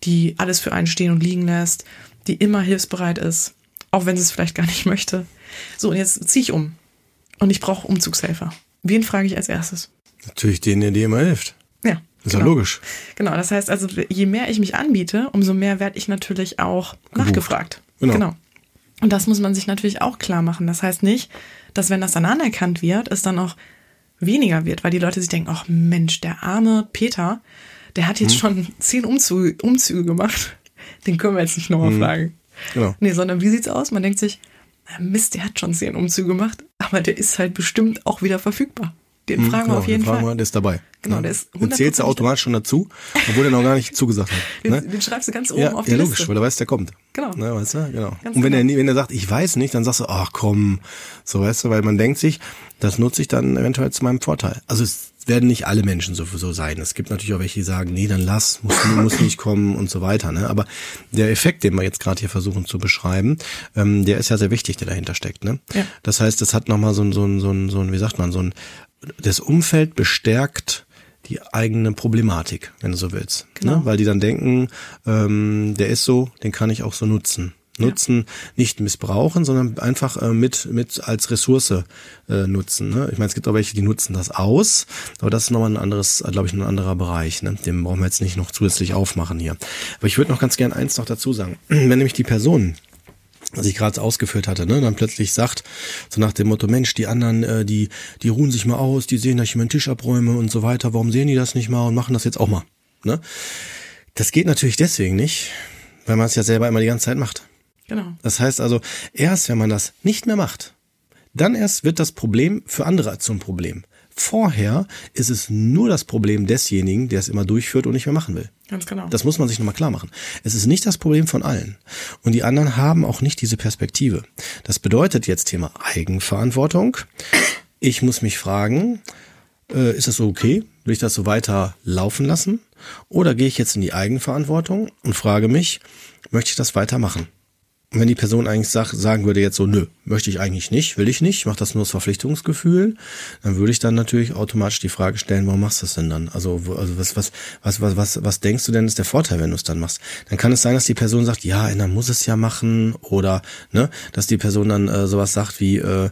die alles für einen stehen und liegen lässt, die immer hilfsbereit ist, auch wenn sie es vielleicht gar nicht möchte. So, und jetzt ziehe ich um. Und ich brauche Umzugshelfer. Wen frage ich als erstes? Natürlich den, der dir immer hilft. Ja. Das ist genau. ja logisch. Genau, das heißt also, je mehr ich mich anbiete, umso mehr werde ich natürlich auch Gebucht. nachgefragt. Genau. genau. Und das muss man sich natürlich auch klar machen. Das heißt nicht, dass wenn das dann anerkannt wird, es dann auch weniger wird, weil die Leute sich denken, ach Mensch, der arme Peter, der hat jetzt hm. schon zehn Umzüge, Umzüge gemacht. Den können wir jetzt nicht nochmal hm. fragen. Genau. Nee, sondern wie sieht's aus? Man denkt sich, Mist, der hat schon zehn Umzüge gemacht, aber der ist halt bestimmt auch wieder verfügbar. Den hm, fragen genau, wir auf jeden Fall. Wir, der ist dabei. Genau, der ist Den zählst du automatisch schon dazu, obwohl er noch gar nicht zugesagt hat. Den, ne? den schreibst du ganz oben ja, auf die ja, Liste. logisch, weil er weiß, der kommt. Genau. Ne, weißt du? genau. Ganz und wenn genau. er wenn er sagt, ich weiß nicht, dann sagst du, ach komm, so weißt du, weil man denkt sich, das nutze ich dann eventuell zu meinem Vorteil. Also es werden nicht alle Menschen so, so sein. Es gibt natürlich auch welche, die sagen, nee, dann lass, muss, muss nicht kommen und so weiter. Ne? Aber der Effekt, den wir jetzt gerade hier versuchen zu beschreiben, ähm, der ist ja sehr wichtig, der dahinter steckt. Ne? Ja. Das heißt, es hat nochmal so ein, so ein, so ein, so ein, wie sagt man, so ein das Umfeld bestärkt die eigene Problematik, wenn du so willst. Ne? Genau. Ne? Weil die dann denken, ähm, der ist so, den kann ich auch so nutzen. Nutzen, ja. nicht missbrauchen, sondern einfach äh, mit, mit als Ressource äh, nutzen. Ne? Ich meine, es gibt auch welche, die nutzen das aus, aber das ist nochmal ein anderes, glaube ich, ein anderer Bereich. Ne? Den brauchen wir jetzt nicht noch zusätzlich aufmachen hier. Aber ich würde noch ganz gern eins noch dazu sagen. Wenn nämlich die Person was ich gerade ausgeführt hatte, ne, dann plötzlich sagt, so nach dem Motto, Mensch, die anderen, äh, die, die ruhen sich mal aus, die sehen, dass ich meinen Tisch abräume und so weiter, warum sehen die das nicht mal und machen das jetzt auch mal? Ne? Das geht natürlich deswegen nicht, weil man es ja selber immer die ganze Zeit macht. Genau. Das heißt also, erst wenn man das nicht mehr macht, dann erst wird das Problem für andere zum Problem. Vorher ist es nur das Problem desjenigen, der es immer durchführt und nicht mehr machen will. Ganz genau. Das muss man sich nochmal klar machen. Es ist nicht das Problem von allen. Und die anderen haben auch nicht diese Perspektive. Das bedeutet jetzt Thema Eigenverantwortung. Ich muss mich fragen, äh, ist das so okay? Will ich das so weiter laufen lassen? Oder gehe ich jetzt in die Eigenverantwortung und frage mich, möchte ich das weitermachen? Wenn die Person eigentlich sag, sagen würde jetzt so, nö, möchte ich eigentlich nicht, will ich nicht, mache das nur aus Verpflichtungsgefühl, dann würde ich dann natürlich automatisch die Frage stellen, warum machst du das denn dann? Also, also was, was, was, was, was, was denkst du denn ist der Vorteil, wenn du es dann machst? Dann kann es sein, dass die Person sagt, ja, dann muss es ja machen, oder ne, dass die Person dann äh, sowas sagt wie, äh,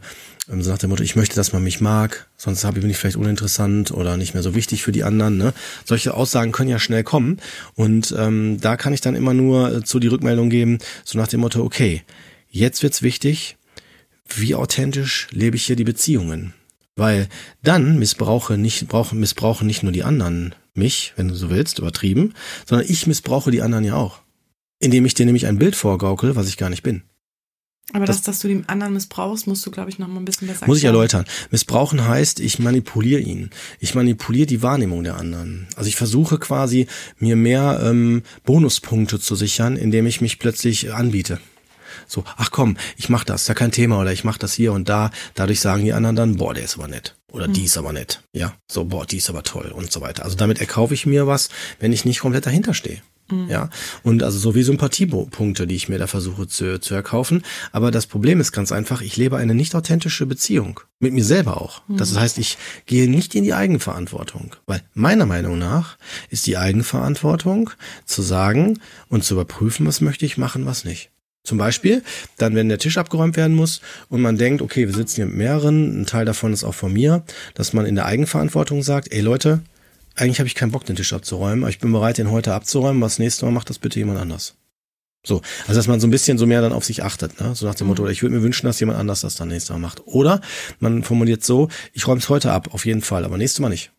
Ähm, so nach dem Motto, ich möchte, dass man mich mag, sonst bin ich vielleicht uninteressant oder nicht mehr so wichtig für die anderen. Ne? Solche Aussagen können ja schnell kommen. Und ähm, da kann ich dann immer nur äh, zu die Rückmeldung geben, so nach dem Motto, okay, jetzt wird's wichtig, wie authentisch lebe ich hier die Beziehungen? Weil dann missbrauche nicht, brauche, missbrauchen nicht nur die anderen mich, wenn du so willst, übertrieben, sondern ich missbrauche die anderen ja auch. Indem ich dir nämlich ein Bild vorgaukel, was ich gar nicht bin. Aber das, dass, dass du den anderen missbrauchst, musst du, glaube ich, noch mal ein bisschen besser Muss ich erläutern. Missbrauchen heißt, ich manipuliere ihn. Ich manipuliere die Wahrnehmung der anderen. Also ich versuche quasi, mir mehr ähm, Bonuspunkte zu sichern, indem ich mich plötzlich anbiete. So, ach komm, ich mach das, ist ja kein Thema oder ich mach das hier und da. Dadurch sagen die anderen dann, boah, der ist aber nett. Oder mhm. die ist aber nett. Ja, so, boah, die ist aber toll und so weiter. Also damit erkaufe ich mir was, wenn ich nicht komplett dahinter stehe. Mhm. Ja, und also so wie Sympathiepunkte, die ich mir da versuche zu, zu erkaufen. Aber das Problem ist ganz einfach, ich lebe eine nicht authentische Beziehung. Mit mir selber auch. Mhm. Das heißt, ich gehe nicht in die Eigenverantwortung. Weil meiner Meinung nach ist die Eigenverantwortung zu sagen und zu überprüfen, was möchte ich machen, was nicht. Zum Beispiel, dann, wenn der Tisch abgeräumt werden muss und man denkt, okay, wir sitzen hier mit mehreren, ein Teil davon ist auch von mir, dass man in der Eigenverantwortung sagt, ey Leute, eigentlich habe ich keinen Bock, den Tisch abzuräumen, aber ich bin bereit, den heute abzuräumen, was nächstes Mal macht das bitte jemand anders. So, also dass man so ein bisschen so mehr dann auf sich achtet, ne? so nach dem Motto, mhm. ich würde mir wünschen, dass jemand anders das dann nächstes Mal macht. Oder man formuliert so, ich räume es heute ab, auf jeden Fall, aber nächstes Mal nicht.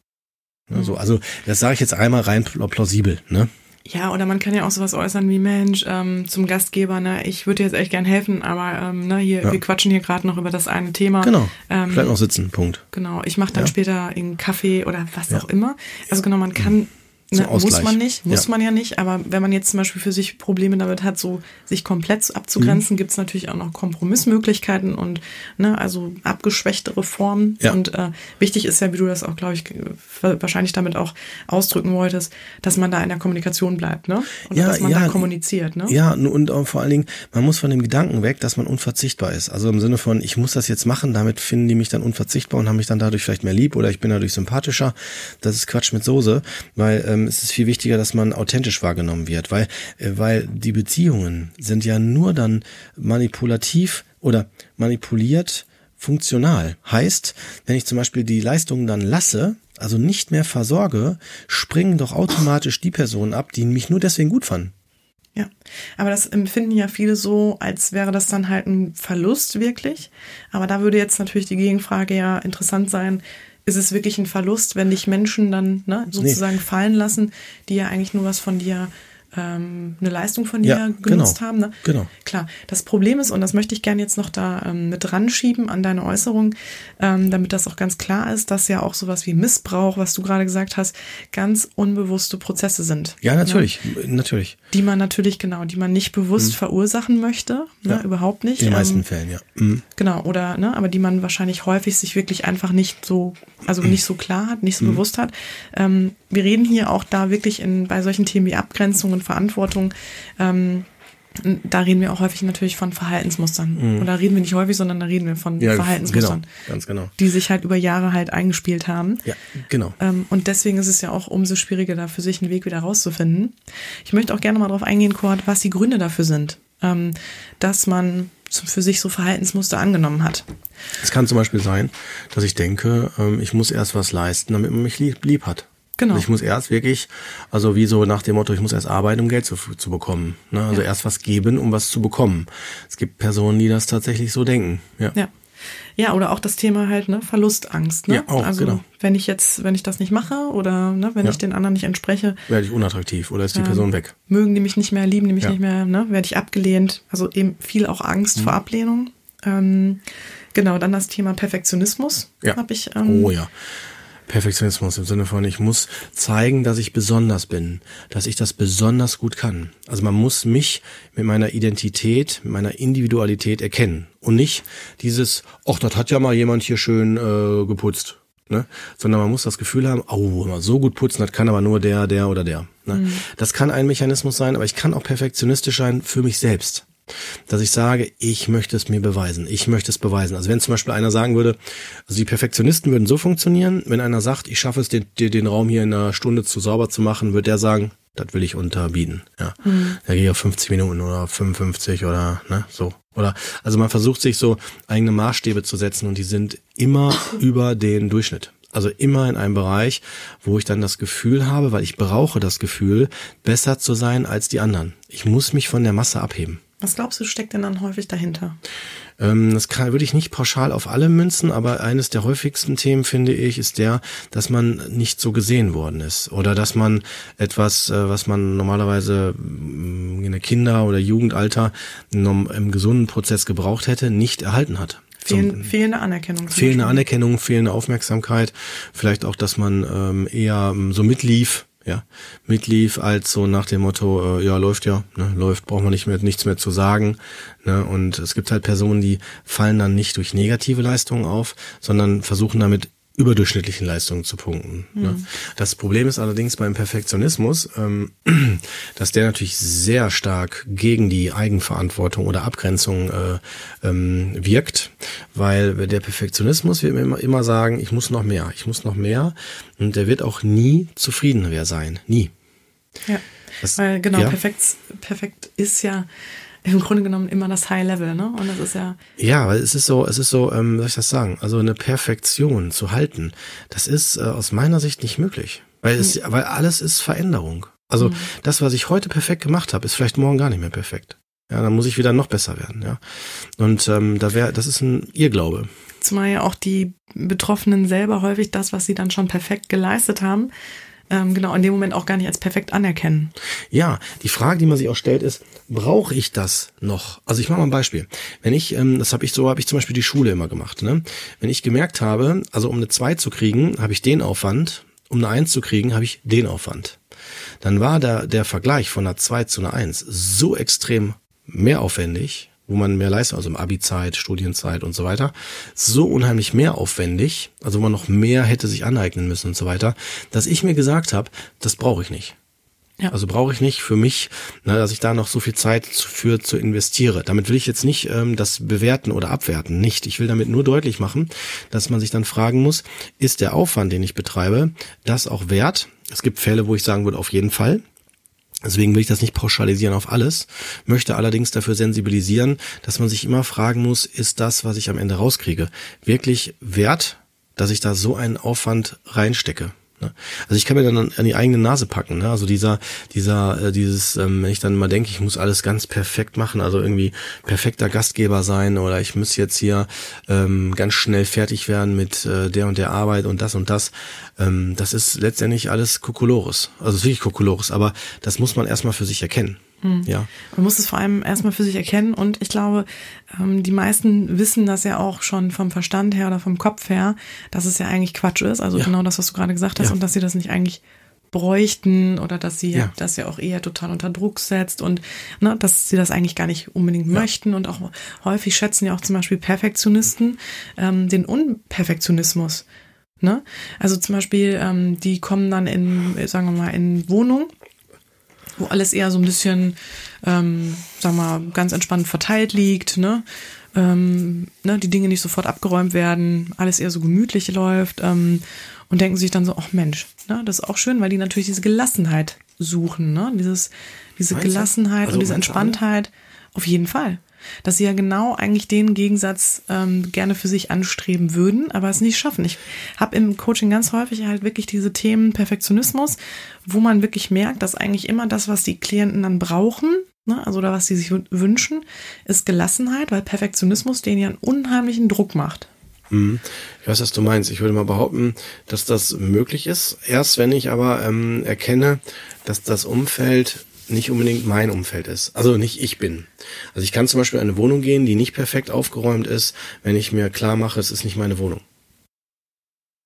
Ne? Mhm. So, also das sage ich jetzt einmal rein plausibel. Ne? Ja, oder man kann ja auch sowas äußern wie Mensch ähm, zum Gastgeber, ne, ich würde dir jetzt echt gern helfen, aber ähm, ne, hier, ja. wir quatschen hier gerade noch über das eine Thema. Genau. Ähm, Vielleicht noch sitzen, Punkt. Genau. Ich mache dann ja. später einen Kaffee oder was ja. auch immer. Also genau, man kann Ne, muss man nicht, muss ja. man ja nicht, aber wenn man jetzt zum Beispiel für sich Probleme damit hat, so sich komplett abzugrenzen, mhm. gibt es natürlich auch noch Kompromissmöglichkeiten und ne, also abgeschwächtere Formen. Ja. Und äh, wichtig ist ja, wie du das auch, glaube ich, wahrscheinlich damit auch ausdrücken wolltest, dass man da in der Kommunikation bleibt, ne? Und ja, dass man ja, da kommuniziert, ne? Ja, und auch vor allen Dingen, man muss von dem Gedanken weg, dass man unverzichtbar ist. Also im Sinne von, ich muss das jetzt machen, damit finden die mich dann unverzichtbar und haben mich dann dadurch vielleicht mehr lieb oder ich bin dadurch sympathischer. Das ist Quatsch mit Soße, weil ähm, ähm, ist viel wichtiger, dass man authentisch wahrgenommen wird, weil, äh, weil die Beziehungen sind ja nur dann manipulativ oder manipuliert funktional. Heißt, wenn ich zum Beispiel die Leistungen dann lasse, also nicht mehr versorge, springen doch automatisch die Personen ab, die mich nur deswegen gut fanden. Ja, aber das empfinden ja viele so, als wäre das dann halt ein Verlust wirklich. Aber da würde jetzt natürlich die Gegenfrage ja interessant sein, ist es wirklich ein Verlust, wenn dich Menschen dann ne, sozusagen nee. fallen lassen, die ja eigentlich nur was von dir ähm, eine Leistung von dir ja, genutzt genau, haben. Ne? Genau. Klar, das Problem ist, und das möchte ich gerne jetzt noch da ähm, mit dran schieben an deine Äußerung, ähm, damit das auch ganz klar ist, dass ja auch sowas wie Missbrauch, was du gerade gesagt hast, ganz unbewusste Prozesse sind. Ja, natürlich, ne? natürlich. Die man natürlich, genau, die man nicht bewusst mhm. verursachen möchte, ne? ja. überhaupt nicht. In den meisten ähm, Fällen, ja. Mhm. Genau, oder, ne, aber die man wahrscheinlich häufig sich wirklich einfach nicht so, also mhm. nicht so klar hat, nicht so mhm. bewusst hat. Ähm, wir reden hier auch da wirklich in, bei solchen Themen wie Abgrenzung und Verantwortung, ähm, da reden wir auch häufig natürlich von Verhaltensmustern. Mhm. Oder reden wir nicht häufig, sondern da reden wir von ja, Verhaltensmustern. Genau, ganz genau. Die sich halt über Jahre halt eingespielt haben. Ja, genau. Ähm, und deswegen ist es ja auch umso schwieriger, da für sich einen Weg wieder rauszufinden. Ich möchte auch gerne mal darauf eingehen, Kurt, was die Gründe dafür sind, ähm, dass man für sich so Verhaltensmuster angenommen hat. Es kann zum Beispiel sein, dass ich denke, ähm, ich muss erst was leisten, damit man mich lieb, lieb hat. Genau. Also ich muss erst wirklich, also wie so nach dem Motto, ich muss erst arbeiten, um Geld zu, zu bekommen. Ne? Also ja. erst was geben, um was zu bekommen. Es gibt Personen, die das tatsächlich so denken. Ja. ja. Ja, oder auch das Thema halt, ne, Verlustangst, ne? Ja, auch, also, genau. wenn ich jetzt, wenn ich das nicht mache oder ne, wenn ja. ich den anderen nicht entspreche. Werde ich unattraktiv oder ist die ähm, Person weg? Mögen die mich nicht mehr, lieben die mich ja. nicht mehr, ne? Werde ich abgelehnt. Also eben viel auch Angst mhm. vor Ablehnung. Ähm, genau, dann das Thema Perfektionismus. Ja. Hab ich, ähm, oh ja. Perfektionismus im Sinne von, ich muss zeigen, dass ich besonders bin, dass ich das besonders gut kann. Also man muss mich mit meiner Identität, mit meiner Individualität erkennen und nicht dieses, ach, das hat ja mal jemand hier schön äh, geputzt. Ne? Sondern man muss das Gefühl haben, oh, immer so gut putzen, das kann aber nur der, der oder der. Ne? Mhm. Das kann ein Mechanismus sein, aber ich kann auch perfektionistisch sein für mich selbst dass ich sage, ich möchte es mir beweisen, ich möchte es beweisen. Also wenn zum Beispiel einer sagen würde, also die Perfektionisten würden so funktionieren, wenn einer sagt, ich schaffe es, den, den Raum hier in einer Stunde zu sauber zu machen, wird der sagen, das will ich unterbieten. Ja, mhm. da gehe ich auf 50 Minuten oder 55 oder ne, so. Oder also man versucht sich so eigene Maßstäbe zu setzen und die sind immer über den Durchschnitt. Also immer in einem Bereich, wo ich dann das Gefühl habe, weil ich brauche das Gefühl, besser zu sein als die anderen. Ich muss mich von der Masse abheben. Was glaubst du, steckt denn dann häufig dahinter? Ähm, das kann, würde ich nicht pauschal auf alle münzen, aber eines der häufigsten Themen, finde ich, ist der, dass man nicht so gesehen worden ist. Oder dass man etwas, äh, was man normalerweise mm, in der Kinder- oder Jugendalter im gesunden Prozess gebraucht hätte, nicht erhalten hat. Fehl, fehlende Anerkennung. Fehlende Anerkennung, fehlende Aufmerksamkeit. Vielleicht auch, dass man ähm, eher ähm, so mitlief, ja, mitlief als so nach dem Motto, äh, ja, läuft ja, ne, läuft, braucht man nicht mehr, nichts mehr zu sagen. Ne, und es gibt halt Personen, die fallen dann nicht durch negative Leistungen auf, sondern versuchen damit überdurchschnittlichen Leistungen zu punkten. Mhm. Ne? Das Problem ist allerdings beim Perfektionismus, ähm, dass der natürlich sehr stark gegen die Eigenverantwortung oder Abgrenzung äh, ähm, wirkt, weil der Perfektionismus wird mir immer, immer sagen, ich muss noch mehr, ich muss noch mehr und der wird auch nie zufrieden sein, nie. Ja, das, weil genau, ja. perfekt, perfekt ist ja im Grunde genommen immer das High Level, ne? Und das ist ja. Ja, weil es ist so, es ist so, ähm, soll ich das sagen? Also eine Perfektion zu halten, das ist äh, aus meiner Sicht nicht möglich. Weil es, mhm. weil alles ist Veränderung. Also mhm. das, was ich heute perfekt gemacht habe, ist vielleicht morgen gar nicht mehr perfekt. Ja, dann muss ich wieder noch besser werden, ja. Und ähm, da wäre, das ist ein Irrglaube. Zumal ja auch die Betroffenen selber häufig das, was sie dann schon perfekt geleistet haben, ähm, genau in dem Moment auch gar nicht als perfekt anerkennen. Ja, die Frage, die man sich auch stellt, ist, brauche ich das noch? Also ich mache mal ein Beispiel. Wenn ich, ähm, das habe ich so, habe ich zum Beispiel die Schule immer gemacht. Ne? Wenn ich gemerkt habe, also um eine 2 zu kriegen, habe ich den Aufwand, um eine 1 zu kriegen, habe ich den Aufwand. Dann war der, der Vergleich von einer 2 zu einer 1 so extrem mehr aufwendig, wo man mehr leistet, also im Abi-Zeit, Studienzeit und so weiter, so unheimlich mehr aufwendig, also wo man noch mehr hätte sich aneignen müssen und so weiter, dass ich mir gesagt habe, das brauche ich nicht. Ja. Also brauche ich nicht für mich, ne, dass ich da noch so viel Zeit für zu investiere. Damit will ich jetzt nicht ähm, das bewerten oder abwerten, nicht. Ich will damit nur deutlich machen, dass man sich dann fragen muss, ist der Aufwand, den ich betreibe, das auch wert? Es gibt Fälle, wo ich sagen würde, auf jeden Fall. Deswegen will ich das nicht pauschalisieren auf alles, möchte allerdings dafür sensibilisieren, dass man sich immer fragen muss, ist das, was ich am Ende rauskriege, wirklich wert, dass ich da so einen Aufwand reinstecke? Ne? Also ich kann mir dann an die eigene Nase packen. Ne? Also dieser, dieser, äh, dieses, ähm, wenn ich dann mal denke, ich muss alles ganz perfekt machen, also irgendwie perfekter Gastgeber sein oder ich muss jetzt hier ähm, ganz schnell fertig werden mit äh, der und der Arbeit und das und das. Ähm, das ist letztendlich alles Kokolores. Also wirklich Kokolores, aber das muss man erstmal für sich erkennen. Hm. Ja. Man muss es vor allem erstmal für sich erkennen und ich glaube, ähm, die meisten wissen das ja auch schon vom Verstand her oder vom Kopf her, dass es ja eigentlich Quatsch ist. Also ja. genau das, was du gerade gesagt hast ja. und dass sie das nicht eigentlich bräuchten oder dass sie ja. das ja auch eher total unter Druck setzt und ne, dass sie das eigentlich gar nicht unbedingt ja. möchten und auch häufig schätzen ja auch zum Beispiel Perfektionisten ähm, den Unperfektionismus. Ne? Also zum Beispiel, ähm, die kommen dann in, sagen wir mal, in Wohnung wo alles eher so ein bisschen, ähm, wir mal, ganz entspannt verteilt liegt, ne? Ähm, ne, die Dinge nicht sofort abgeräumt werden, alles eher so gemütlich läuft ähm, und denken sich dann so, ach Mensch, ne, das ist auch schön, weil die natürlich diese Gelassenheit suchen, ne? Dieses, diese Meinst Gelassenheit also, und diese Entspanntheit. Auf jeden Fall dass sie ja genau eigentlich den Gegensatz ähm, gerne für sich anstreben würden, aber es nicht schaffen. Ich habe im Coaching ganz häufig halt wirklich diese Themen Perfektionismus, wo man wirklich merkt, dass eigentlich immer das, was die Klienten dann brauchen, ne, also oder was sie sich wünschen, ist Gelassenheit, weil Perfektionismus denen ja einen unheimlichen Druck macht. Mhm. Ich weiß, was du meinst. Ich würde mal behaupten, dass das möglich ist. Erst wenn ich aber ähm, erkenne, dass das Umfeld nicht unbedingt mein Umfeld ist. Also nicht ich bin. Also ich kann zum Beispiel in eine Wohnung gehen, die nicht perfekt aufgeräumt ist, wenn ich mir klar mache, es ist nicht meine Wohnung.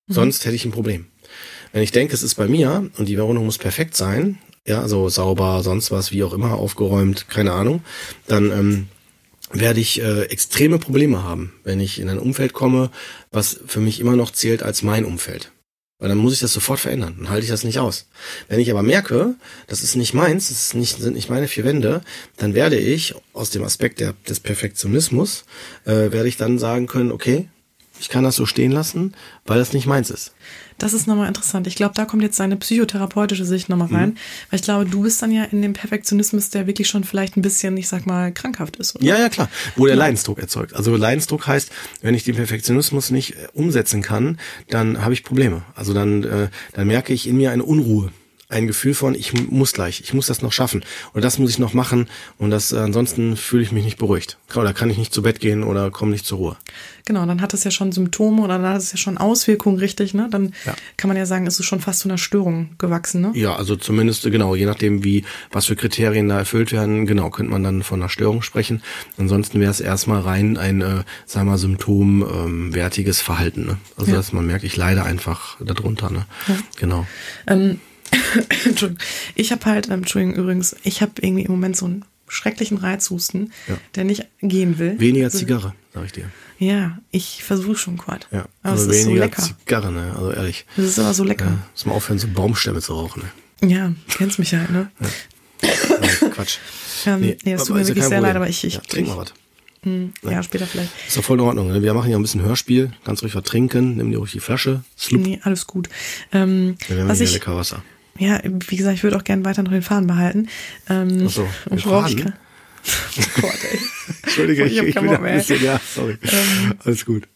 Mhm. Sonst hätte ich ein Problem. Wenn ich denke, es ist bei mir und die Wohnung muss perfekt sein, ja, also sauber, sonst was, wie auch immer, aufgeräumt, keine Ahnung, dann ähm, werde ich äh, extreme Probleme haben, wenn ich in ein Umfeld komme, was für mich immer noch zählt als mein Umfeld. Weil dann muss ich das sofort verändern. Dann halte ich das nicht aus. Wenn ich aber merke, das ist nicht meins, das nicht, sind nicht meine vier Wände, dann werde ich aus dem Aspekt der, des Perfektionismus, äh, werde ich dann sagen können, okay, ich kann das so stehen lassen, weil das nicht meins ist. Das ist nochmal interessant. Ich glaube, da kommt jetzt seine psychotherapeutische Sicht nochmal rein. Mhm. Weil ich glaube, du bist dann ja in dem Perfektionismus, der wirklich schon vielleicht ein bisschen, ich sag mal, krankhaft ist. Oder? Ja, ja, klar. Wo der ja. Leidensdruck erzeugt. Also Leidensdruck heißt, wenn ich den Perfektionismus nicht äh, umsetzen kann, dann habe ich Probleme. Also dann, äh, dann merke ich in mir eine Unruhe ein Gefühl von, ich muss gleich, ich muss das noch schaffen oder das muss ich noch machen und das äh, ansonsten fühle ich mich nicht beruhigt oder kann ich nicht zu Bett gehen oder komme nicht zur Ruhe. Genau, dann hat es ja schon Symptome oder dann hat es ja schon Auswirkungen, richtig, ne? Dann ja. kann man ja sagen, ist es schon fast zu einer Störung gewachsen, ne? Ja, also zumindest genau, je nachdem wie was für Kriterien da erfüllt werden, genau, könnte man dann von einer Störung sprechen. Ansonsten wäre es erstmal rein ein, äh, sagen wir mal, symptomwertiges ähm, Verhalten, ne? Also ja. dass man merkt, ich leide einfach darunter, ne? Ja. Genau. Ähm, Entschuldigung. Ich habe halt, ähm, Entschuldigung übrigens, ich habe irgendwie im Moment so einen schrecklichen Reizhusten, ja. der nicht gehen will. Weniger also, Zigarre, sag ich dir. Ja, ich versuche schon Quad. Ja, aber also es ist so lecker. Zigarre, ne? Also ehrlich. Das ist aber so lecker. Ja, muss man aufhören, so Baumstämme zu rauchen, ne? Ja, kennst mich halt, ne? Ja. Nein, Quatsch. Ähm, nee, nee, es tut mir wirklich sehr leid, aber ich, ich ja, trink mal was. Hm, ja, später vielleicht. Ist doch voll in Ordnung. Ne? Wir machen ja ein bisschen Hörspiel. Ganz ruhig was trinken. Nimm dir ruhig die Flasche. Slup. Nee, alles gut. Ähm, ja, wir haben was ich, lecker Wasser ja, wie gesagt, ich würde auch gerne weiter noch den Faden behalten. Ähm, Ach so, den Faden? oh Gott, ey. Entschuldige, ich, ich, ich bin ein bisschen, ja, sorry. Ähm, Alles gut.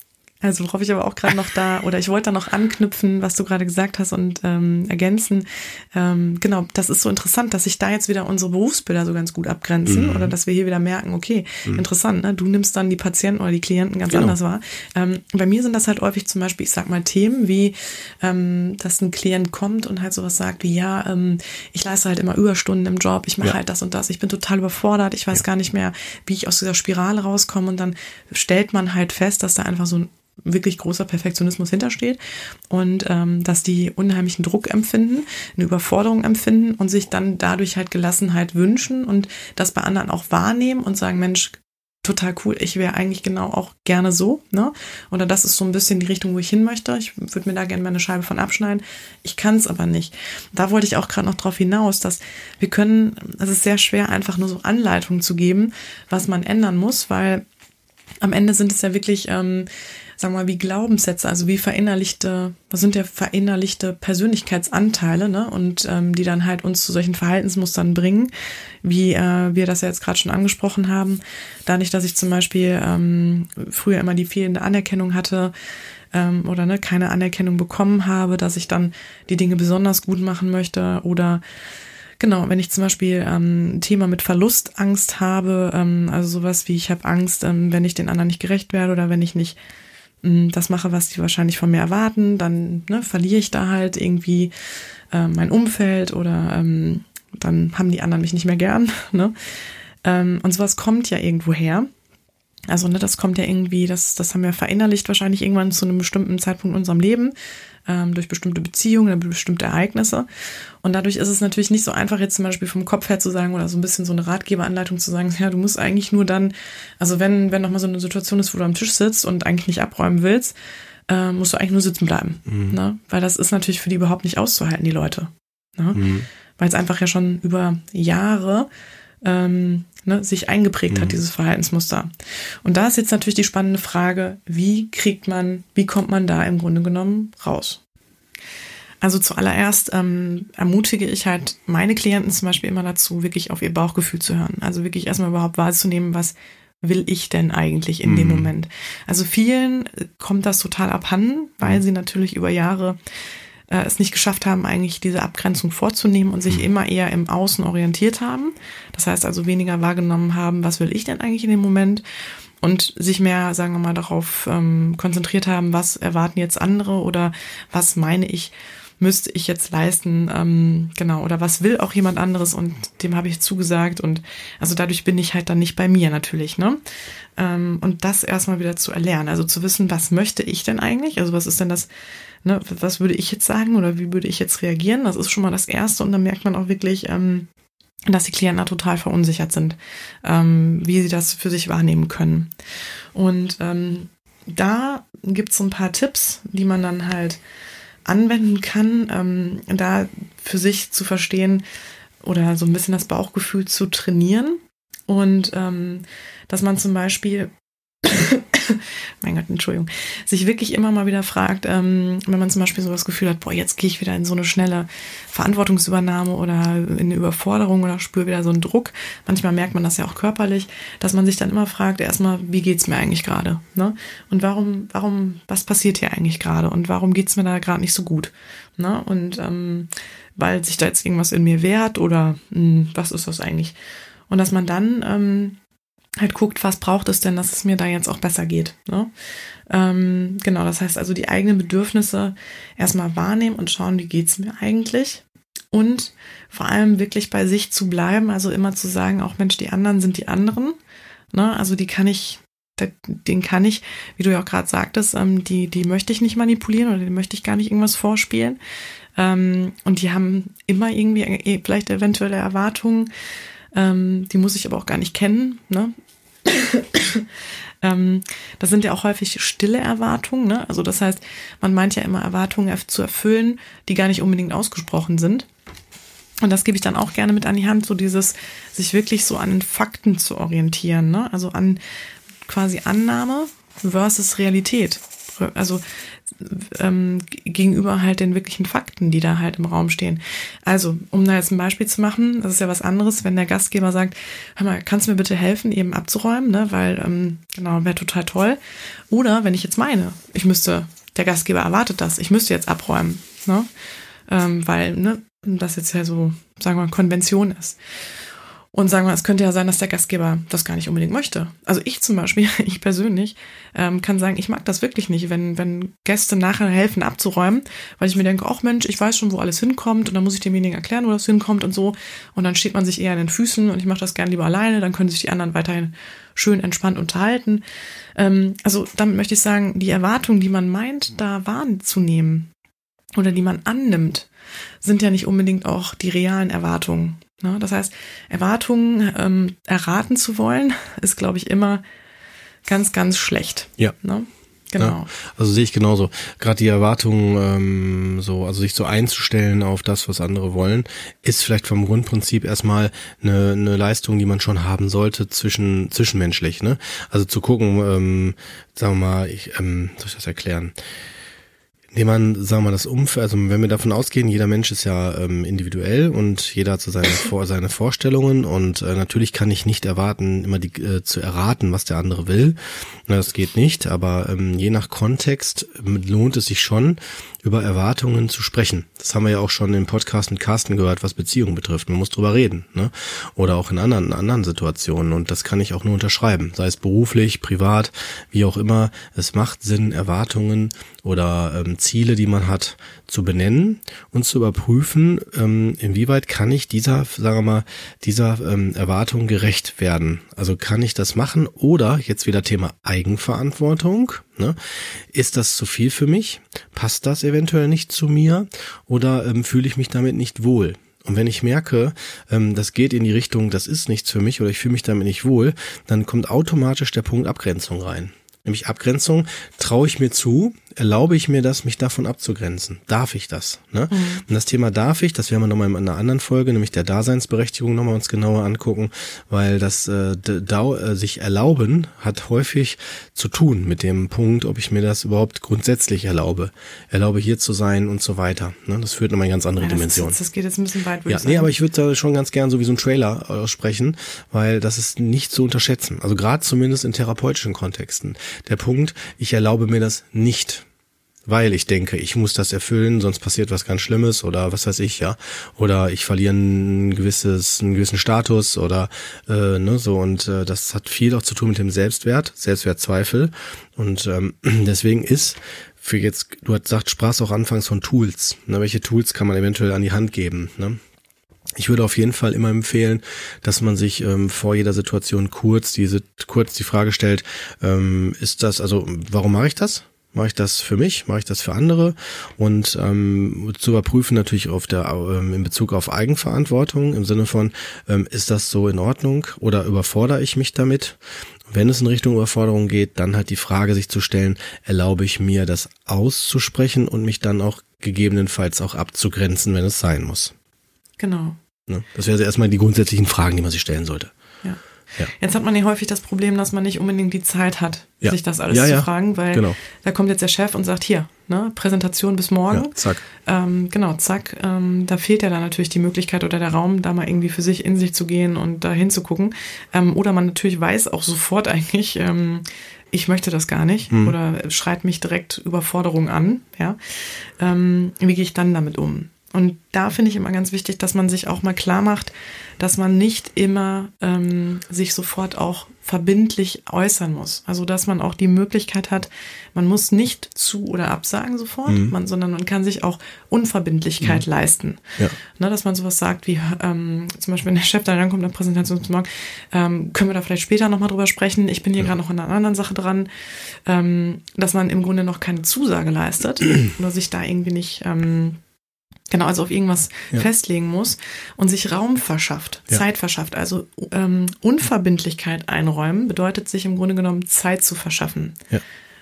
Also worauf ich aber auch gerade noch da, oder ich wollte da noch anknüpfen, was du gerade gesagt hast und ähm, ergänzen. Ähm, genau, das ist so interessant, dass sich da jetzt wieder unsere Berufsbilder so ganz gut abgrenzen mhm. oder dass wir hier wieder merken, okay, mhm. interessant, ne? du nimmst dann die Patienten oder die Klienten ganz genau. anders wahr. Ähm, bei mir sind das halt häufig zum Beispiel, ich sag mal, Themen wie, ähm, dass ein Klient kommt und halt sowas sagt wie, ja, ähm, ich leiste halt immer Überstunden im Job, ich mache ja. halt das und das, ich bin total überfordert, ich weiß ja. gar nicht mehr, wie ich aus dieser Spirale rauskomme und dann stellt man halt fest, dass da einfach so ein wirklich großer Perfektionismus hintersteht und ähm, dass die unheimlichen Druck empfinden, eine Überforderung empfinden und sich dann dadurch halt Gelassenheit wünschen und das bei anderen auch wahrnehmen und sagen, Mensch, total cool, ich wäre eigentlich genau auch gerne so, ne? Oder das ist so ein bisschen die Richtung, wo ich hin möchte. Ich würde mir da gerne meine Scheibe von abschneiden. Ich kann es aber nicht. Da wollte ich auch gerade noch drauf hinaus, dass wir können, es ist sehr schwer, einfach nur so Anleitungen zu geben, was man ändern muss, weil am Ende sind es ja wirklich ähm, sagen wir mal, wie Glaubenssätze, also wie verinnerlichte, was sind ja verinnerlichte Persönlichkeitsanteile, ne? Und ähm, die dann halt uns zu solchen Verhaltensmustern bringen, wie äh, wir das ja jetzt gerade schon angesprochen haben. Dadurch, dass ich zum Beispiel ähm, früher immer die fehlende Anerkennung hatte, ähm, oder ne, keine Anerkennung bekommen habe, dass ich dann die Dinge besonders gut machen möchte oder Genau, wenn ich zum Beispiel ähm, ein Thema mit Verlustangst habe, ähm, also sowas wie ich habe Angst, ähm, wenn ich den anderen nicht gerecht werde oder wenn ich nicht das mache, was die wahrscheinlich von mir erwarten, dann ne, verliere ich da halt irgendwie äh, mein Umfeld oder ähm, dann haben die anderen mich nicht mehr gern. Ne? Ähm, und sowas kommt ja irgendwo her. Also, ne, das kommt ja irgendwie, das, das haben wir verinnerlicht wahrscheinlich irgendwann zu einem bestimmten Zeitpunkt in unserem Leben, ähm, durch bestimmte Beziehungen, durch bestimmte Ereignisse. Und dadurch ist es natürlich nicht so einfach, jetzt zum Beispiel vom Kopf her zu sagen oder so ein bisschen so eine Ratgeberanleitung zu sagen, ja, du musst eigentlich nur dann, also wenn, wenn nochmal so eine Situation ist, wo du am Tisch sitzt und eigentlich nicht abräumen willst, äh, musst du eigentlich nur sitzen bleiben. Mhm. Ne? Weil das ist natürlich für die überhaupt nicht auszuhalten, die Leute. Ne? Mhm. Weil es einfach ja schon über Jahre ähm, ne, sich eingeprägt mhm. hat, dieses Verhaltensmuster. Und da ist jetzt natürlich die spannende Frage, wie kriegt man, wie kommt man da im Grunde genommen raus? Also zuallererst ähm, ermutige ich halt meine Klienten zum Beispiel immer dazu, wirklich auf ihr Bauchgefühl zu hören. Also wirklich erstmal überhaupt wahrzunehmen, was will ich denn eigentlich in mhm. dem Moment? Also vielen kommt das total abhanden, weil sie natürlich über Jahre äh, es nicht geschafft haben, eigentlich diese Abgrenzung vorzunehmen und sich mhm. immer eher im Außen orientiert haben. Das heißt also weniger wahrgenommen haben, was will ich denn eigentlich in dem Moment und sich mehr, sagen wir mal, darauf ähm, konzentriert haben, was erwarten jetzt andere oder was meine ich, müsste ich jetzt leisten, ähm, genau, oder was will auch jemand anderes und dem habe ich zugesagt und also dadurch bin ich halt dann nicht bei mir natürlich, ne? Ähm, und das erstmal wieder zu erlernen, also zu wissen, was möchte ich denn eigentlich, also was ist denn das ne, was würde ich jetzt sagen oder wie würde ich jetzt reagieren? Das ist schon mal das Erste und dann merkt man auch wirklich, ähm, dass die Klienten da total verunsichert sind, ähm, wie sie das für sich wahrnehmen können. Und ähm, da gibt es so ein paar Tipps, die man dann halt anwenden kann, ähm, da für sich zu verstehen oder so ein bisschen das Bauchgefühl zu trainieren. Und ähm, dass man zum Beispiel mein Gott, Entschuldigung, sich wirklich immer mal wieder fragt, ähm, wenn man zum Beispiel so das Gefühl hat, boah, jetzt gehe ich wieder in so eine schnelle Verantwortungsübernahme oder in eine Überforderung oder spüre wieder so einen Druck. Manchmal merkt man das ja auch körperlich, dass man sich dann immer fragt, erstmal, wie geht's mir eigentlich gerade? Ne? Und warum, warum, was passiert hier eigentlich gerade? Und warum geht's mir da gerade nicht so gut? Ne? Und ähm, weil sich da jetzt irgendwas in mir wehrt oder mh, hm, was ist das eigentlich? Und dass man dann ähm, halt guckt, was braucht es denn, dass es mir da jetzt auch besser geht. Ne? Ähm, genau, das heißt also die eigenen Bedürfnisse erstmal wahrnehmen und schauen, wie geht's mir eigentlich. Und vor allem wirklich bei sich zu bleiben, also immer zu sagen, auch Mensch, die anderen sind die anderen. Ne? Also die kann ich, den kann ich, wie du ja auch gerade sagtest, ähm, die, die möchte ich nicht manipulieren oder die möchte ich gar nicht irgendwas vorspielen. Ähm, und die haben immer irgendwie äh, vielleicht eventuelle Erwartungen ähm, die muss ich aber auch gar nicht kennen. Ne? ähm, das sind ja auch häufig stille Erwartungen. Ne? Also das heißt, man meint ja immer Erwartungen zu erfüllen, die gar nicht unbedingt ausgesprochen sind. Und das gebe ich dann auch gerne mit an die Hand, so dieses, sich wirklich so an Fakten zu orientieren, ne? Also an quasi Annahme versus Realität. Also ähm, gegenüber halt den wirklichen Fakten, die da halt im Raum stehen. Also, um da jetzt ein Beispiel zu machen, das ist ja was anderes, wenn der Gastgeber sagt, hör mal, kannst du mir bitte helfen, eben abzuräumen, ne? Weil, ähm, genau, wäre total toll. Oder wenn ich jetzt meine, ich müsste, der Gastgeber erwartet das, ich müsste jetzt abräumen, ne? Ähm, weil, ne, das jetzt ja so, sagen wir mal, Konvention ist. Und sagen wir, es könnte ja sein, dass der Gastgeber das gar nicht unbedingt möchte. Also ich zum Beispiel, ich persönlich, ähm, kann sagen, ich mag das wirklich nicht, wenn, wenn Gäste nachher helfen abzuräumen, weil ich mir denke, ach Mensch, ich weiß schon, wo alles hinkommt und dann muss ich demjenigen erklären, wo das hinkommt und so. Und dann steht man sich eher an den Füßen und ich mache das gern lieber alleine, dann können sich die anderen weiterhin schön entspannt unterhalten. Ähm, also damit möchte ich sagen, die Erwartungen, die man meint, da wahrzunehmen oder die man annimmt, sind ja nicht unbedingt auch die realen Erwartungen. Ne? Das heißt, Erwartungen ähm, erraten zu wollen, ist, glaube ich, immer ganz, ganz schlecht. Ja. Ne? Genau. Ja, also sehe ich genauso. Gerade die Erwartungen, ähm, so, also sich so einzustellen auf das, was andere wollen, ist vielleicht vom Grundprinzip erstmal eine, eine Leistung, die man schon haben sollte zwischen zwischenmenschlich. Ne? Also zu gucken, ähm, sagen wir mal, ich, ähm, soll ich das erklären? Nee, man, sagen wir mal, das Umfeld, also wenn wir davon ausgehen, jeder Mensch ist ja ähm, individuell und jeder hat so seine, Vor seine Vorstellungen und äh, natürlich kann ich nicht erwarten, immer die, äh, zu erraten, was der andere will. Na, das geht nicht, aber ähm, je nach Kontext lohnt es sich schon, über Erwartungen zu sprechen. Das haben wir ja auch schon im Podcast mit Carsten gehört, was Beziehungen betrifft. Man muss drüber reden, ne? Oder auch in anderen, in anderen Situationen. Und das kann ich auch nur unterschreiben. Sei es beruflich, privat, wie auch immer. Es macht Sinn, Erwartungen oder ähm, Ziele, die man hat, zu benennen und zu überprüfen, ähm, inwieweit kann ich dieser, sagen wir mal, dieser ähm, Erwartung gerecht werden. Also kann ich das machen oder jetzt wieder Thema Eigenverantwortung. Ne? Ist das zu viel für mich? Passt das eventuell nicht zu mir? Oder ähm, fühle ich mich damit nicht wohl? Und wenn ich merke, ähm, das geht in die Richtung, das ist nichts für mich oder ich fühle mich damit nicht wohl, dann kommt automatisch der Punkt Abgrenzung rein nämlich Abgrenzung, traue ich mir zu, erlaube ich mir das, mich davon abzugrenzen? Darf ich das? Ne? Mhm. Und das Thema darf ich, das werden wir nochmal in einer anderen Folge, nämlich der Daseinsberechtigung nochmal uns genauer angucken, weil das äh, äh, sich erlauben hat häufig zu tun mit dem Punkt, ob ich mir das überhaupt grundsätzlich erlaube. Erlaube hier zu sein und so weiter. Ne? Das führt nochmal eine ganz andere ja, das Dimension. Ist, das geht jetzt ein bisschen weit, ja, ich sagen. Nee, aber ich würde da schon ganz gern so wie so ein Trailer aussprechen, weil das ist nicht zu unterschätzen. Also gerade zumindest in therapeutischen Kontexten. Der Punkt, ich erlaube mir das nicht weil ich denke, ich muss das erfüllen, sonst passiert was ganz Schlimmes oder was weiß ich, ja. Oder ich verliere ein gewisses, einen gewissen Status oder äh, ne, so und äh, das hat viel auch zu tun mit dem Selbstwert, Selbstwertzweifel. Und ähm, deswegen ist für jetzt, du hast gesagt, sprachst auch anfangs von Tools. Ne, welche Tools kann man eventuell an die Hand geben? Ne? Ich würde auf jeden Fall immer empfehlen, dass man sich ähm, vor jeder Situation kurz diese kurz die Frage stellt: ähm, Ist das also? Warum mache ich das? Mache ich das für mich? Mache ich das für andere? Und ähm, zu überprüfen natürlich auf der ähm, in Bezug auf Eigenverantwortung im Sinne von ähm, ist das so in Ordnung oder überfordere ich mich damit? Wenn es in Richtung Überforderung geht, dann halt die Frage sich zu stellen, erlaube ich mir das auszusprechen und mich dann auch gegebenenfalls auch abzugrenzen, wenn es sein muss. Genau. Ne? Das wäre also erstmal die grundsätzlichen Fragen, die man sich stellen sollte. Ja. Jetzt hat man ja häufig das Problem, dass man nicht unbedingt die Zeit hat, Ja. sich das alles Ja, zu fragen, weil Genau. da kommt jetzt der Chef und sagt, hier, ne, Präsentation bis morgen. Zack. Ähm, genau, zack. Ähm, da fehlt ja dann natürlich die Möglichkeit oder der Raum, da mal irgendwie für sich in sich zu gehen und da hinzugucken. Ähm, oder man natürlich weiß auch sofort eigentlich, ähm, ich möchte das gar nicht Hm. oder schreit mich direkt Überforderung an. Ja, ähm, wie gehe ich dann damit um? Und da finde ich immer ganz wichtig, dass man sich auch mal klar macht, dass man nicht immer ähm, sich sofort auch verbindlich äußern muss. Also dass man auch die Möglichkeit hat, man muss nicht zu oder absagen sofort, man, sondern man kann sich auch Unverbindlichkeit leisten. Ja. Ne, dass man sowas sagt wie, ähm, zum Beispiel, wenn der Chef dann rankommt, der Präsentation zum Morgen, ähm, können wir da vielleicht später nochmal drüber sprechen. Ich bin hier gerade noch an einer anderen Sache dran, ähm, dass man im Grunde noch keine Zusage leistet oder sich da irgendwie nicht ähm, genau, also auf irgendwas Ja. festlegen muss und sich Raum verschafft, Ja. Zeit verschafft. Also ähm, Unverbindlichkeit einräumen bedeutet sich im Grunde genommen Zeit zu verschaffen. Ja.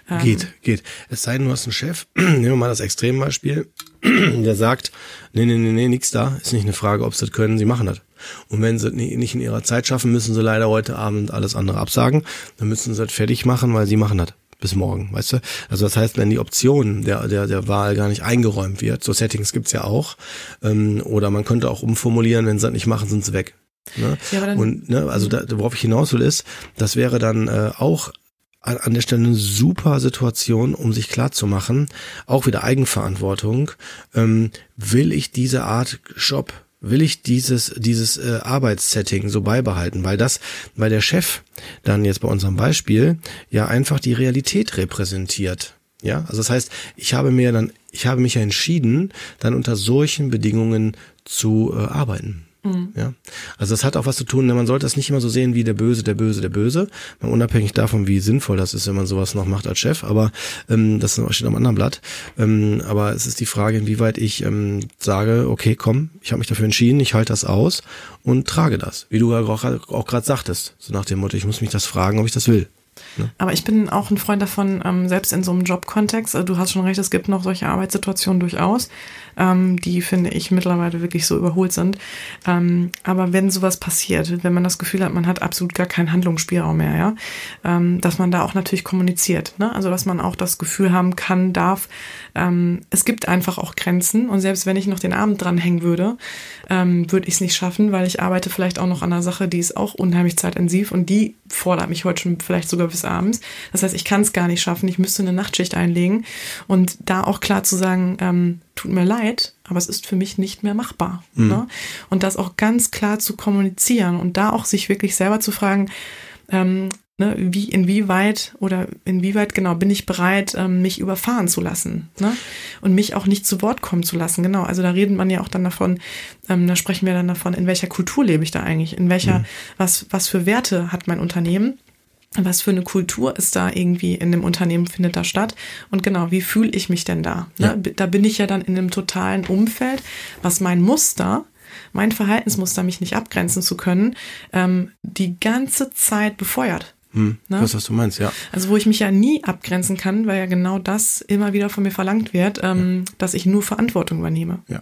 Ähm, Geht, geht. Es sei denn, du hast einen Chef, nehmen wir mal das Extrembeispiel, der sagt, nee, nee, nee, nee, nix da, ist nicht eine Frage, ob sie das können, sie machen das. Und wenn sie ni- nicht in ihrer Zeit schaffen, müssen sie leider heute Abend alles andere absagen, dann müssen sie das fertig machen, weil sie machen das bis morgen, weißt du? Also das heißt, wenn die Option der, der, der Wahl gar nicht eingeräumt wird, so Settings gibt's ja auch, ähm, oder man könnte auch umformulieren, wenn sie das nicht machen, sind sie weg. Ne? Ja, dann- Und ne, also da, worauf ich hinaus will, ist, das wäre dann äh, auch an, an der Stelle eine super Situation, um sich klar zu machen, auch wieder Eigenverantwortung, ähm, will ich diese Art Job, will ich dieses, dieses äh, Arbeitssetting so beibehalten, weil das, weil der Chef dann jetzt bei unserem Beispiel ja einfach die Realität repräsentiert. Ja, also das heißt, ich habe mir dann, ich habe mich ja entschieden, dann unter solchen Bedingungen zu äh, arbeiten. Ja, also das hat auch was zu tun, ne, man sollte das nicht immer so sehen wie der Böse, der Böse, der Böse, mal unabhängig davon, wie sinnvoll das ist, wenn man sowas noch macht als Chef, aber ähm, das steht am anderen Blatt. Ähm, aber es ist die Frage, inwieweit ich ähm, sage, okay, komm, ich habe mich dafür entschieden, ich halte das aus und trage das, wie du auch, auch gerade sagtest, so nach dem Motto, ich muss mich das fragen, ob ich das will. Aber ich bin auch ein Freund davon, ähm, selbst in so einem Jobkontext, also du hast schon recht, es gibt noch solche Arbeitssituationen durchaus, ähm, die finde ich mittlerweile wirklich so überholt sind. Ähm, aber wenn sowas passiert, wenn man das Gefühl hat, man hat absolut gar keinen Handlungsspielraum mehr, ja, ähm, dass man da auch natürlich kommuniziert, ne? Also dass man auch das Gefühl haben kann, darf, ähm, es gibt einfach auch Grenzen und selbst wenn ich noch den Abend dranhängen würde, ähm, würde ich es nicht schaffen, weil ich arbeite vielleicht auch noch an einer Sache, die ist auch unheimlich zeitintensiv und die fordert mich heute schon vielleicht sogar bis abends. Das heißt, ich kann es gar nicht schaffen, ich müsste eine Nachtschicht einlegen und da auch klar zu sagen, ähm, tut mir leid, aber es ist für mich nicht mehr machbar. Ne? Und das auch ganz klar zu kommunizieren und da auch sich wirklich selber zu fragen, ähm, ne, wie, inwieweit oder inwieweit genau bin ich bereit, ähm, mich überfahren zu lassen, ne? Und mich auch nicht zu Wort kommen zu lassen. Genau. Also da redet man ja auch dann davon, ähm, da sprechen wir dann davon, in welcher Kultur lebe ich da eigentlich, in welcher, was, was für Werte hat mein Unternehmen? Was für eine Kultur ist da irgendwie in dem Unternehmen findet da statt? Und genau, wie fühle ich mich denn da? Ne? Ja. Da bin ich ja dann in einem totalen Umfeld, was mein Muster, mein Verhaltensmuster, mich nicht abgrenzen zu können, ähm, die ganze Zeit befeuert. Hm, Ne? Das, was du meinst, ja. Also wo ich mich ja nie abgrenzen kann, weil ja genau das immer wieder von mir verlangt wird, ähm, dass ich nur Verantwortung übernehme. Ja.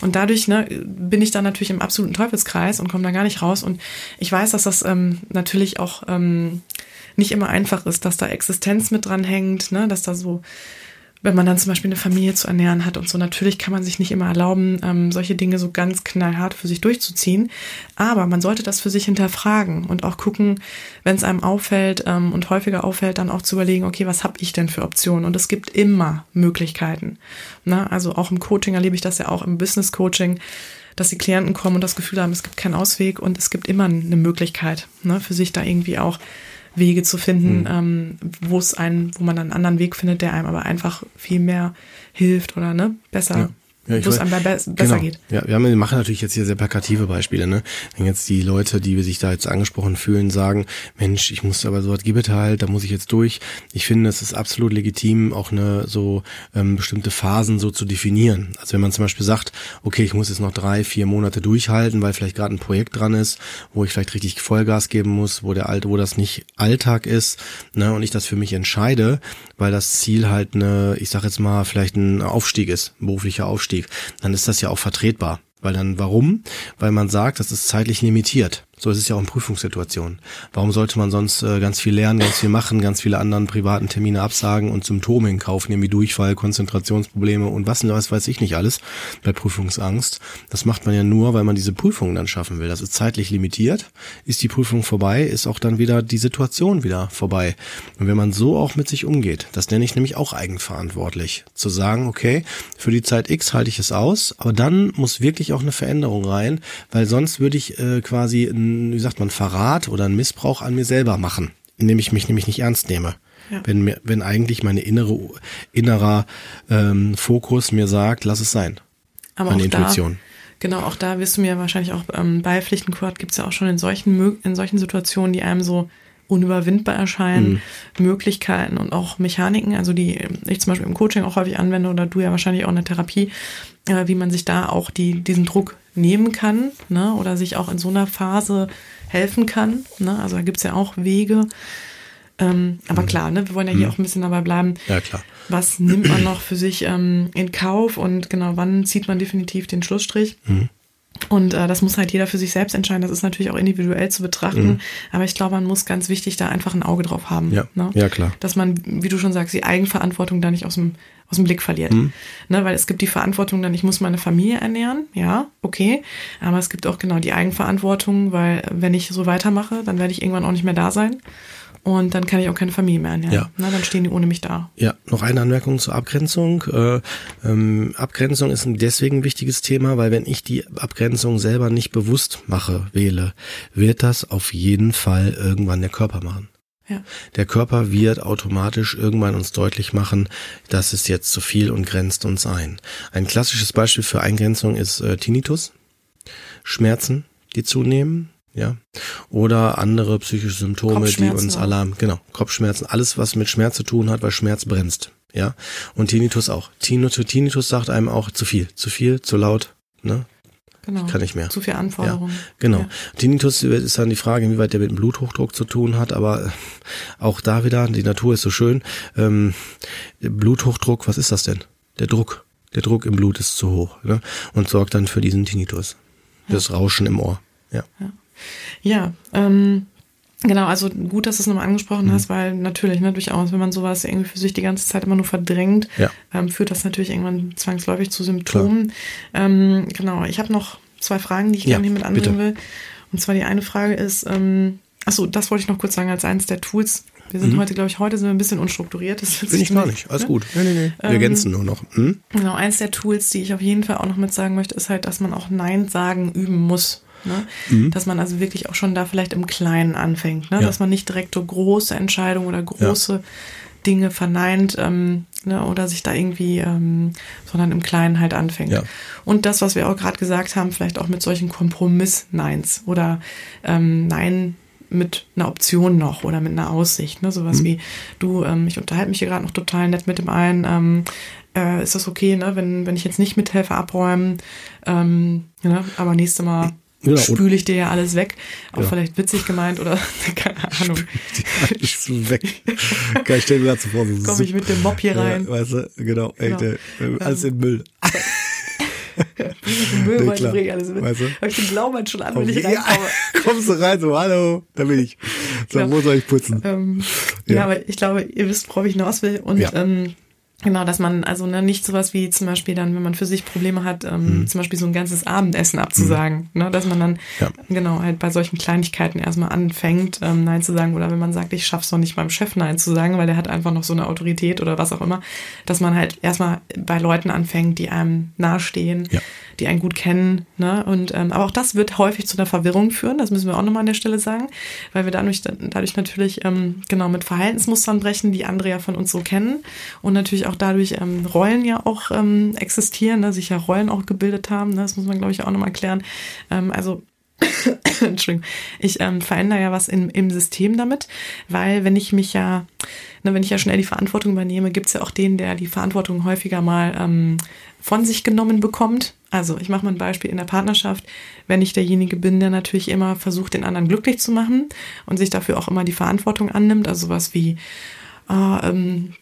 Und dadurch ne, bin ich dann natürlich im absoluten Teufelskreis und komme da gar nicht raus. Und ich weiß, dass das ähm, natürlich auch ähm, nicht immer einfach ist, dass da Existenz mit dran hängt, ne, dass da so, wenn man dann zum Beispiel eine Familie zu ernähren hat und so, natürlich kann man sich nicht immer erlauben, ähm, solche Dinge so ganz knallhart für sich durchzuziehen. Aber man sollte das für sich hinterfragen und auch gucken, wenn es einem auffällt ähm, und häufiger auffällt, dann auch zu überlegen, okay, was habe ich denn für Optionen? Und es gibt immer Möglichkeiten. Na, also auch im Coaching erlebe ich das ja auch im Business Coaching, dass die Klienten kommen und das Gefühl haben, es gibt keinen Ausweg und es gibt immer eine Möglichkeit, ne, für sich da irgendwie auch Wege zu finden, ähm, wo es einen, wo man dann einen anderen Weg findet, der einem aber einfach viel mehr hilft oder ne, besser, Ja. Ja, ich wo es einem be besser genau. geht. Ja, wir, haben, wir machen natürlich jetzt hier sehr plakative Beispiele, ne? Wenn jetzt die Leute, die sich da jetzt angesprochen fühlen, sagen, Mensch, ich muss aber sowas gibt halt, da muss ich jetzt durch. Ich finde, es ist absolut legitim, auch eine so ähm, bestimmte Phasen so zu definieren. Also wenn man zum Beispiel sagt, okay, ich muss jetzt noch drei, vier Monate durchhalten, weil vielleicht gerade ein Projekt dran ist, wo ich vielleicht richtig Vollgas geben muss, wo der alte, wo das nicht Alltag ist, ne? Und ich das für mich entscheide, weil das Ziel halt eine, ich sag jetzt mal, vielleicht ein Aufstieg ist, ein beruflicher Aufstieg, dann ist das ja auch vertretbar. Weil dann, warum? Weil man sagt, das ist zeitlich limitiert. So ist es ja auch in Prüfungssituationen. Warum sollte man sonst äh, ganz viel lernen, ganz viel machen, ganz viele anderen privaten Termine absagen und Symptome in Kauf nehmen, wie Durchfall, Konzentrationsprobleme und was, was weiß ich nicht alles bei Prüfungsangst. Das macht man ja nur, weil man diese Prüfung dann schaffen will. Das ist zeitlich limitiert. Ist die Prüfung vorbei, ist auch dann wieder die Situation wieder vorbei. Und wenn man so auch mit sich umgeht, das nenne ich nämlich auch eigenverantwortlich. Zu sagen, okay, für die Zeit X halte ich es aus, aber dann muss wirklich auch eine Veränderung rein, weil sonst würde ich äh, quasi ein wie sagt man, Verrat oder einen Missbrauch an mir selber machen, indem ich mich nämlich nicht ernst nehme. Ja. Wenn mir, wenn eigentlich meine innere, innerer ähm, Fokus mir sagt, lass es sein. Aber meine Intuition. Da, genau, auch da wirst du mir wahrscheinlich auch ähm, beipflichten, Kurt, gibt es ja auch schon in solchen, in solchen Situationen, die einem so unüberwindbar erscheinen, mhm. Möglichkeiten und auch Mechaniken, also die ich zum Beispiel im Coaching auch häufig anwende oder du ja wahrscheinlich auch in der Therapie, äh, wie man sich da auch die, diesen Druck nehmen kann ne, oder sich auch in so einer Phase helfen kann. Ne? Also da gibt's ja auch Wege. Ähm, aber mhm. klar, ne, wir wollen ja hier mhm. auch ein bisschen dabei bleiben. Ja, klar. Was nimmt man noch für sich ähm, in Kauf und genau, wann zieht man definitiv den Schlussstrich? Mhm. Und äh, das muss halt jeder für sich selbst entscheiden. Das ist natürlich auch individuell zu betrachten. Mhm. Aber ich glaube, man muss ganz wichtig da einfach ein Auge drauf haben. Ja, ne? ja klar. Dass man, wie du schon sagst, die Eigenverantwortung da nicht aus dem, aus dem Blick verliert. Mhm. Ne? Weil es gibt die Verantwortung dann, ich muss meine Familie ernähren. Ja, okay. Aber es gibt auch genau die Eigenverantwortung, weil wenn ich so weitermache, dann werde ich irgendwann auch nicht mehr da sein. Und dann kann ich auch keine Familie mehr ernähren. Ja. Na, dann stehen die ohne mich da. Ja, noch eine Anmerkung zur Abgrenzung. Äh, ähm, Abgrenzung ist ein deswegen ein wichtiges Thema, weil wenn ich die Abgrenzung selber nicht bewusst mache, wähle, wird das auf jeden Fall irgendwann der Körper machen. Ja. Der Körper wird automatisch irgendwann uns deutlich machen, das ist jetzt zu viel und grenzt uns ein. Ein klassisches Beispiel für Eingrenzung ist äh, Tinnitus, Schmerzen, die zunehmen, ja, oder andere psychische Symptome, die uns Alarm, genau, Kopfschmerzen, alles was mit Schmerz zu tun hat, weil Schmerz bremst, ja, und Tinnitus auch. Tinnitus, Tinnitus sagt einem auch zu viel, zu viel, zu laut, ne? Genau. Kann nicht mehr. Zu viel Anforderungen. Ja, genau. Ja. Tinnitus ist dann die Frage, inwieweit der mit dem Bluthochdruck zu tun hat, aber auch da wieder, die Natur ist so schön. Ähm, Bluthochdruck, was ist das denn? Der Druck. Der Druck im Blut ist zu hoch ne? und sorgt dann für diesen Tinnitus. Das ja. Rauschen im Ohr. Ja. ja. Ja, ähm, Genau, also gut, dass du es nochmal angesprochen mhm. hast, weil natürlich, ne, durchaus, wenn man sowas irgendwie für sich die ganze Zeit immer nur verdrängt, ja. ähm, führt das natürlich irgendwann zwangsläufig zu Symptomen. Ähm, genau, ich habe noch zwei Fragen, die ich ja, gerne hier mit anbringen bitte. will. Und zwar die eine Frage ist, ähm, achso, das wollte ich noch kurz sagen, als eines der Tools. Wir sind mhm. heute, glaube ich, heute sind wir ein bisschen unstrukturiert. Das Bin ich gar nicht. Alles ne? gut. Nee, nee, nee. Wir ähm, ergänzen nur noch. Mhm. Genau, eins der Tools, die ich auf jeden Fall auch noch mit sagen möchte, ist halt, dass man auch Nein sagen üben muss. Ne? Mhm. Dass man also wirklich auch schon da vielleicht im Kleinen anfängt, ne? Ja. dass man nicht direkt so große Entscheidungen oder große ja. Dinge verneint ähm, ne? oder sich da irgendwie, ähm, sondern im Kleinen halt anfängt. Ja. Und das, was wir auch gerade gesagt haben, vielleicht auch mit solchen Kompromiss-Neins oder ähm, Nein mit einer Option noch oder mit einer Aussicht, ne? Sowas mhm. wie, du, ähm, ich unterhalte mich hier gerade noch total nett mit dem einen, ähm, äh, ist das okay, ne, wenn, wenn ich jetzt nicht mithelfe abräumen, ähm, ne? aber nächste Mal Genau. Spüle ich dir ja alles weg. Auch ja. vielleicht witzig gemeint oder keine Ahnung. alles weg. Kann ich stell mir so vor. So Komme ich mit dem Mob hier rein. Ja, weißt du, genau. genau. Echt, äh, alles in Müll. Müll, nee, klar. bringe alles mit. Weißt du? Hab ich den Blaumann schon an, wenn ich reinkomme. Ja, kommst du rein, so, hallo, da bin ich. So, genau. wo soll ich putzen? Ähm, ja. ja. aber ich glaube, ihr wisst, worauf ich hinaus will. Und ja. ähm, Genau, dass man also ne, nicht sowas wie zum Beispiel dann, wenn man für sich Probleme hat, ähm, mhm. zum Beispiel so ein ganzes Abendessen abzusagen, mhm. ne, dass man dann ja. genau halt bei solchen Kleinigkeiten erstmal anfängt, ähm, Nein zu sagen oder wenn man sagt, ich schaff's noch nicht beim Chef Nein zu sagen, weil der hat einfach noch so eine Autorität oder was auch immer, dass man halt erstmal bei Leuten anfängt, die einem nahestehen, ja. Die einen gut kennen, ne, und ähm, aber auch das wird häufig zu einer Verwirrung führen, das müssen wir auch nochmal an der Stelle sagen, weil wir dadurch dadurch natürlich ähm, genau mit Verhaltensmustern brechen, die andere ja von uns so kennen und natürlich auch dadurch ähm, Rollen ja auch ähm, existieren, ne, sich ja Rollen auch gebildet haben. Ne, das muss man, glaube ich, auch nochmal klären. Ähm, also Entschuldigung, ich ähm, verändere ja was in, im System damit, weil wenn ich mich ja, ne, wenn ich ja schnell die Verantwortung übernehme, gibt es ja auch den, der die Verantwortung häufiger mal ähm, von sich genommen bekommt. Also ich mache mal ein Beispiel in der Partnerschaft, wenn ich derjenige bin, der natürlich immer versucht, den anderen glücklich zu machen und sich dafür auch immer die Verantwortung annimmt, also was wie äh, ähm,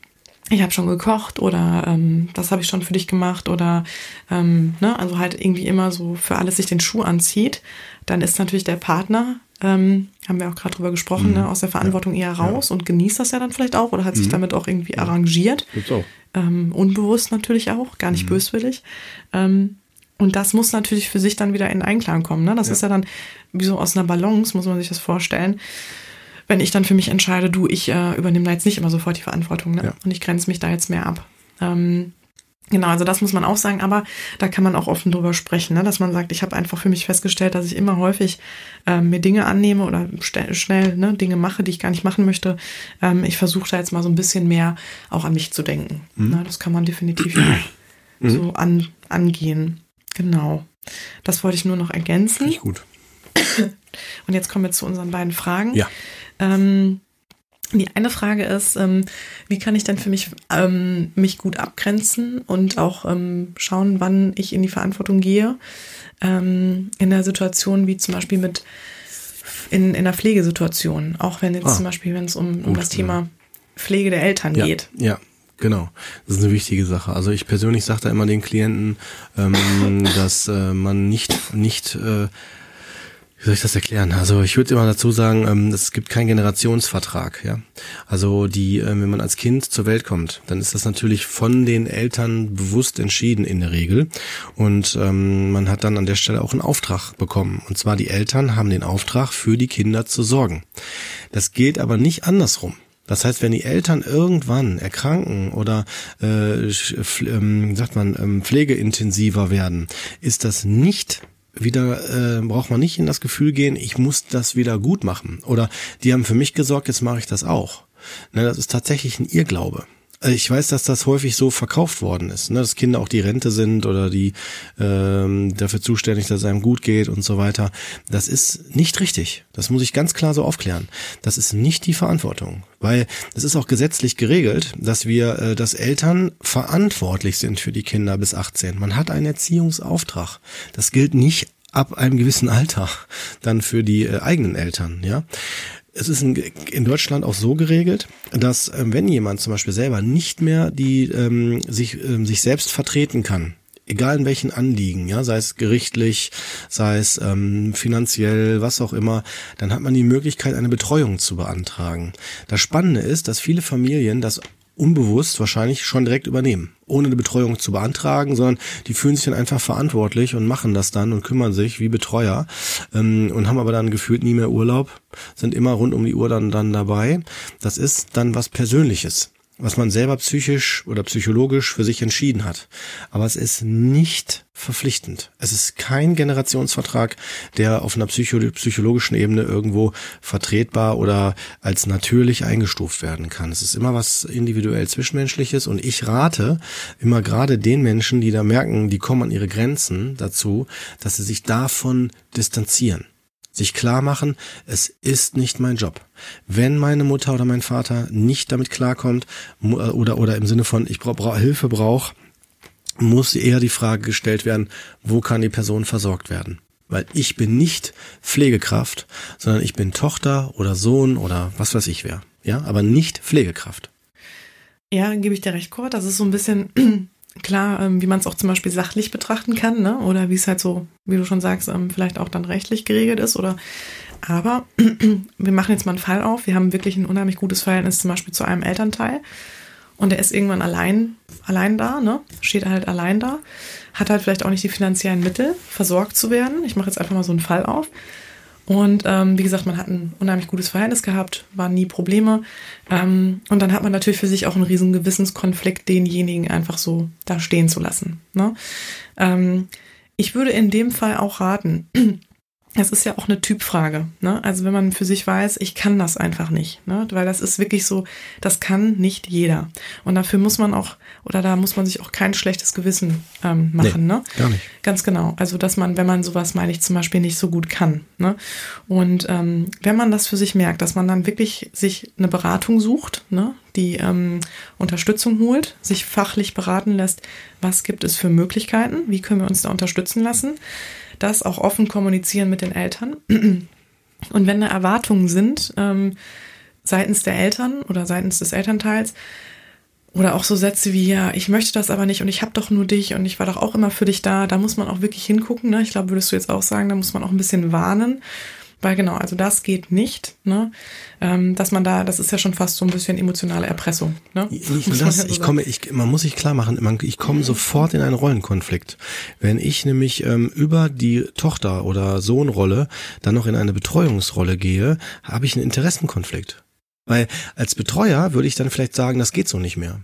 ich habe schon gekocht oder ähm, das habe ich schon für dich gemacht oder ähm, ne, also halt irgendwie immer so für alles sich den Schuh anzieht, dann ist natürlich der Partner ähm, haben wir auch gerade drüber gesprochen, mhm. ne, aus der Verantwortung eher raus ja. und genießt das ja dann vielleicht auch oder hat sich mhm. damit auch irgendwie arrangiert. Gibt's auch. Ähm, unbewusst natürlich auch, gar nicht mhm. böswillig. Ähm, und das muss natürlich für sich dann wieder in Einklang kommen. Ne? Das ja. ist ja dann wie so aus einer Balance, muss man sich das vorstellen. Wenn ich dann für mich entscheide, du, ich äh, übernehme da jetzt nicht immer sofort die Verantwortung ne? Ja. und ich grenze mich da jetzt mehr ab. Ähm, Genau, also das muss man auch sagen, aber da kann man auch offen drüber sprechen, ne? dass man sagt, ich habe einfach für mich festgestellt, dass ich immer häufig ähm, mir Dinge annehme oder schnell ne, Dinge mache, die ich gar nicht machen möchte. Ähm, ich versuche da jetzt mal so ein bisschen mehr auch an mich zu denken. Mhm. Ne? Das kann man definitiv ja mhm. so an, angehen. Genau. Das wollte ich nur noch ergänzen. Nicht gut. Und jetzt kommen wir zu unseren beiden Fragen. Ja. Ähm, die eine Frage ist, ähm, wie kann ich denn für mich ähm, mich gut abgrenzen und auch ähm, schauen, wann ich in die Verantwortung gehe ähm, in der Situation, wie zum Beispiel mit in, in der Pflegesituation, auch wenn jetzt ah, zum Beispiel, wenn es um, um das Thema Pflege der Eltern ja, geht. Ja, Genau, das ist eine wichtige Sache. Also ich persönlich sage da immer den Klienten, ähm, dass äh, man nicht nicht äh, wie soll ich das erklären? Also ich würde immer dazu sagen, ähm, es gibt keinen Generationsvertrag. Ja, also die, äh, wenn man als Kind zur Welt kommt, dann ist das natürlich von den Eltern bewusst entschieden in der Regel und ähm, man hat dann an der Stelle auch einen Auftrag bekommen. Und zwar die Eltern haben den Auftrag, für die Kinder zu sorgen. Das gilt aber nicht andersrum. Das heißt, wenn die Eltern irgendwann erkranken oder äh, ähm, sagt man ähm, pflegeintensiver werden, ist das nicht wieder äh, braucht man nicht in das Gefühl gehen, ich muss das wieder gut machen. Oder die haben für mich gesorgt, jetzt mache ich das auch. Ne, das ist tatsächlich ein Irrglaube. Äh, ich weiß, dass das häufig so verkauft worden ist, ne? dass Kinder auch die Rente sind oder die ähm, dafür zuständig, dass es einem gut geht und so weiter. Das ist nicht richtig. Das muss ich ganz klar so aufklären. Das ist nicht die Verantwortung, weil es ist auch gesetzlich geregelt, dass wir, äh, dass Eltern verantwortlich sind für die Kinder bis 18. Man hat einen Erziehungsauftrag. Das gilt nicht ab einem gewissen Alter dann für die äh, eigenen Eltern, ja es ist in, in, Deutschland auch so geregelt, dass ähm, wenn jemand zum Beispiel selber nicht mehr die ähm, sich ähm, sich selbst vertreten kann, egal in welchen Anliegen, ja, sei es gerichtlich, sei es ähm, finanziell, was auch immer, dann hat man die Möglichkeit, eine Betreuung zu beantragen. Das Spannende ist, dass viele Familien das unbewusst wahrscheinlich schon direkt übernehmen, ohne eine Betreuung zu beantragen, sondern die fühlen sich dann einfach verantwortlich und machen das dann und kümmern sich wie Betreuer ähm, und haben aber dann gefühlt nie mehr Urlaub, sind immer rund um die Uhr dann, dann dabei. Das ist dann was Persönliches was man selber psychisch oder psychologisch für sich entschieden hat. Aber es ist nicht verpflichtend. Es ist kein Generationsvertrag, der auf einer psycho psychologischen Ebene irgendwo vertretbar oder als natürlich eingestuft werden kann. Es ist immer was individuell Zwischenmenschliches und ich rate immer gerade den Menschen, die da merken, die kommen an ihre Grenzen dazu, dass sie sich davon distanzieren sich klar machen, es ist nicht mein Job. Wenn meine Mutter oder mein Vater nicht damit klarkommt äh, oder, oder im Sinne von, ich brauch, brauch, Hilfe brauche, muss eher die Frage gestellt werden, wo kann die Person versorgt werden? Weil ich bin nicht Pflegekraft, sondern ich bin Tochter oder Sohn oder was weiß ich wer. Ja, aber nicht Pflegekraft. Ja, gebe ich dir recht, Kurt. Das ist so ein bisschen klar, ähm, wie man es auch zum Beispiel sachlich betrachten kann, ne? Oder wie es halt so, wie du schon sagst, ähm, vielleicht auch dann rechtlich geregelt ist. Oder aber wir machen jetzt mal einen Fall auf. Wir haben wirklich ein unheimlich gutes Verhältnis zum Beispiel zu einem Elternteil. Und der ist irgendwann allein, allein da, ne? Steht halt allein da, hat halt vielleicht auch nicht die finanziellen Mittel, versorgt zu werden. Ich mache jetzt einfach mal so einen Fall auf. Und ähm, wie gesagt, man hat ein unheimlich gutes Verhältnis gehabt, waren nie Probleme. Ähm, und dann hat man natürlich für sich auch einen riesen Gewissenskonflikt, denjenigen einfach so da stehen zu lassen. Ne? Ähm, ich würde in dem Fall auch raten, es ist ja auch eine Typfrage. Ne? Also wenn man für sich weiß, ich kann das einfach nicht, ne? weil das ist wirklich so, das kann nicht jeder. Und dafür muss man auch, oder da muss man sich auch kein schlechtes Gewissen ähm, machen. Nee, ne? Gar nicht. Ganz genau. Also dass man, wenn man sowas, meine ich, zum Beispiel nicht so gut kann. Ne? Und ähm, wenn man das für sich merkt, dass man dann wirklich sich eine Beratung sucht, ne? die ähm, Unterstützung holt, sich fachlich beraten lässt, was gibt es für Möglichkeiten, wie können wir uns da unterstützen lassen das auch offen kommunizieren mit den Eltern. Und wenn da Erwartungen sind, ähm, seitens der Eltern oder seitens des Elternteils, oder auch so Sätze wie, ja, ich möchte das aber nicht und ich habe doch nur dich und ich war doch auch immer für dich da, da muss man auch wirklich hingucken. Ne? Ich glaube, würdest du jetzt auch sagen, da muss man auch ein bisschen warnen. Weil genau, also das geht nicht, ne? Ähm, dass man da, das ist ja schon fast so ein bisschen emotionale Erpressung. Ne? Nicht nur das, ich komme, ich, man muss sich klar machen, man, ich komme sofort in einen Rollenkonflikt. Wenn ich nämlich ähm, über die Tochter- oder Sohnrolle dann noch in eine Betreuungsrolle gehe, habe ich einen Interessenkonflikt. Weil als Betreuer würde ich dann vielleicht sagen, das geht so nicht mehr.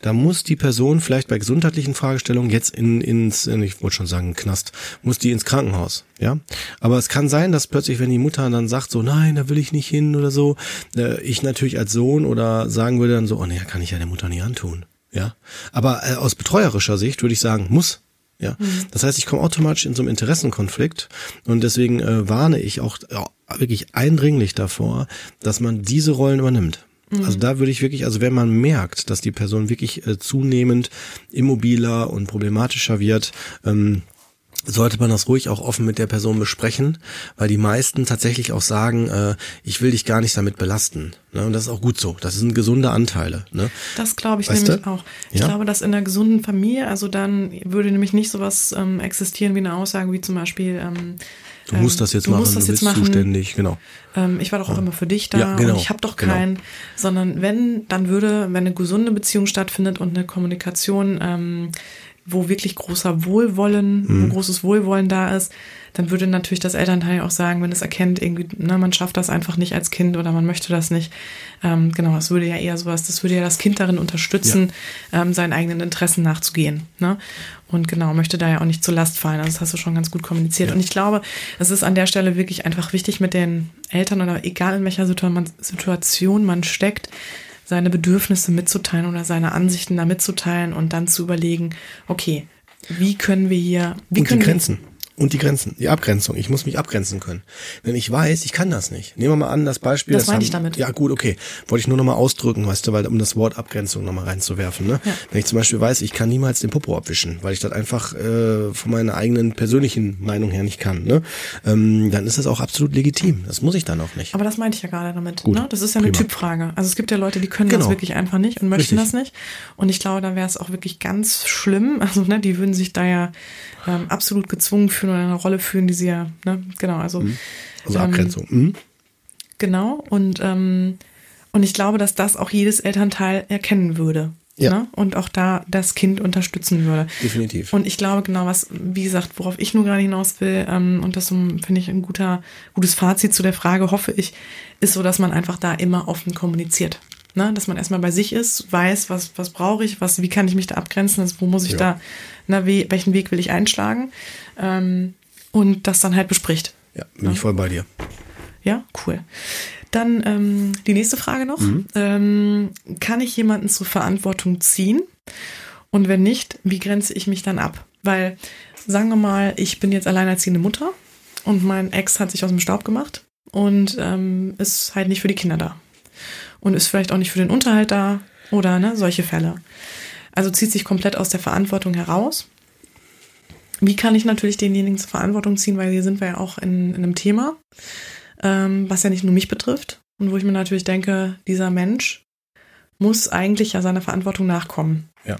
Da muss die Person vielleicht bei gesundheitlichen Fragestellungen jetzt in, ins, ich wollte schon sagen, Knast, muss die ins Krankenhaus, ja. Aber es kann sein, dass plötzlich, wenn die Mutter dann sagt, so, nein, da will ich nicht hin oder so, äh, ich natürlich als Sohn oder sagen würde dann so, oh nee, kann ich ja der Mutter nicht antun, ja. Aber äh, aus betreuerischer Sicht würde ich sagen, muss, ja, mhm. das heißt, ich komme automatisch in so einen Interessenkonflikt und deswegen äh, warne ich auch ja, wirklich eindringlich davor, dass man diese Rollen übernimmt. Mhm. Also da würde ich wirklich, also wenn man merkt, dass die Person wirklich äh, zunehmend immobiler und problematischer wird, ähm, sollte man das ruhig auch offen mit der Person besprechen, weil die meisten tatsächlich auch sagen, äh, ich will dich gar nicht damit belasten. Ne? Und das ist auch gut so. Das sind gesunde Anteile. Ne? Das glaube ich weißt nämlich du? auch. Ich ja? glaube, dass in einer gesunden Familie, also dann würde nämlich nicht sowas ähm, existieren wie eine Aussage wie zum Beispiel, ähm, Du musst das jetzt ähm, du machen, das du bist machen. zuständig, genau. Ähm, ich war doch auch immer für dich da ja, genau, und ich habe doch genau. keinen. Sondern wenn, dann würde, wenn eine gesunde Beziehung stattfindet und eine Kommunikation ähm, wo wirklich großer Wohlwollen, mhm. großes Wohlwollen da ist, dann würde natürlich das Elternteil auch sagen, wenn es erkennt, irgendwie, ne, man schafft das einfach nicht als Kind oder man möchte das nicht. Ähm, genau, das würde ja eher sowas, das würde ja das Kind darin unterstützen, ja. ähm, seinen eigenen Interessen nachzugehen. Ne? Und genau, möchte da ja auch nicht zur Last fallen. Also das hast du schon ganz gut kommuniziert. Ja. Und ich glaube, es ist an der Stelle wirklich einfach wichtig mit den Eltern oder egal in welcher Situation man steckt, seine Bedürfnisse mitzuteilen oder seine Ansichten da mitzuteilen und dann zu überlegen, okay, wie können wir hier, wie und können die Grenzen. Wir, und die Grenzen, die Abgrenzung. Ich muss mich abgrenzen können. Wenn ich weiß, ich kann das nicht. Nehmen wir mal an, das Beispiel. Das, das meine ich damit. Ja, gut, okay. Wollte ich nur nochmal ausdrücken, weißt du, weil um das Wort Abgrenzung nochmal reinzuwerfen. Ne? Ja. Wenn ich zum Beispiel weiß, ich kann niemals den Popo abwischen, weil ich das einfach äh, von meiner eigenen persönlichen Meinung her nicht kann, ne? Ähm, dann ist das auch absolut legitim. Das muss ich dann auch nicht. Aber das meinte ich ja gerade damit. Gut, ne? Das ist ja eine prima. Typfrage. Also es gibt ja Leute, die können genau. das wirklich einfach nicht und möchten Richtig. das nicht. Und ich glaube, da wäre es auch wirklich ganz schlimm. Also, ne, die würden sich da ja ähm, absolut gezwungen fühlen oder eine Rolle fühlen, die sie ja, ne, genau, also. Mhm. Also ähm, Abgrenzung. Mhm. Genau, und, ähm, und ich glaube, dass das auch jedes Elternteil erkennen würde. Ja. Ne? Und auch da das Kind unterstützen würde. Definitiv. Und ich glaube genau, was, wie gesagt, worauf ich nur gerade hinaus will, ähm, und das finde ich ein guter, gutes Fazit zu der Frage, hoffe ich, ist so, dass man einfach da immer offen kommuniziert. Ne? Dass man erstmal bei sich ist, weiß, was, was brauche ich, was, wie kann ich mich da abgrenzen, also wo muss ich ja. da, na, wie, welchen Weg will ich einschlagen ähm, und das dann halt bespricht. Ja, bin ja. ich voll bei dir. Ja, cool. Dann ähm, die nächste Frage noch. Mhm. Ähm, kann ich jemanden zur Verantwortung ziehen? Und wenn nicht, wie grenze ich mich dann ab? Weil, sagen wir mal, ich bin jetzt alleinerziehende Mutter und mein Ex hat sich aus dem Staub gemacht und ähm, ist halt nicht für die Kinder da und ist vielleicht auch nicht für den Unterhalt da oder ne, solche Fälle. Also zieht sich komplett aus der Verantwortung heraus. Wie kann ich natürlich denjenigen zur Verantwortung ziehen, weil hier sind wir ja auch in, in einem Thema, ähm, was ja nicht nur mich betrifft und wo ich mir natürlich denke, dieser Mensch muss eigentlich ja seiner Verantwortung nachkommen. Ja.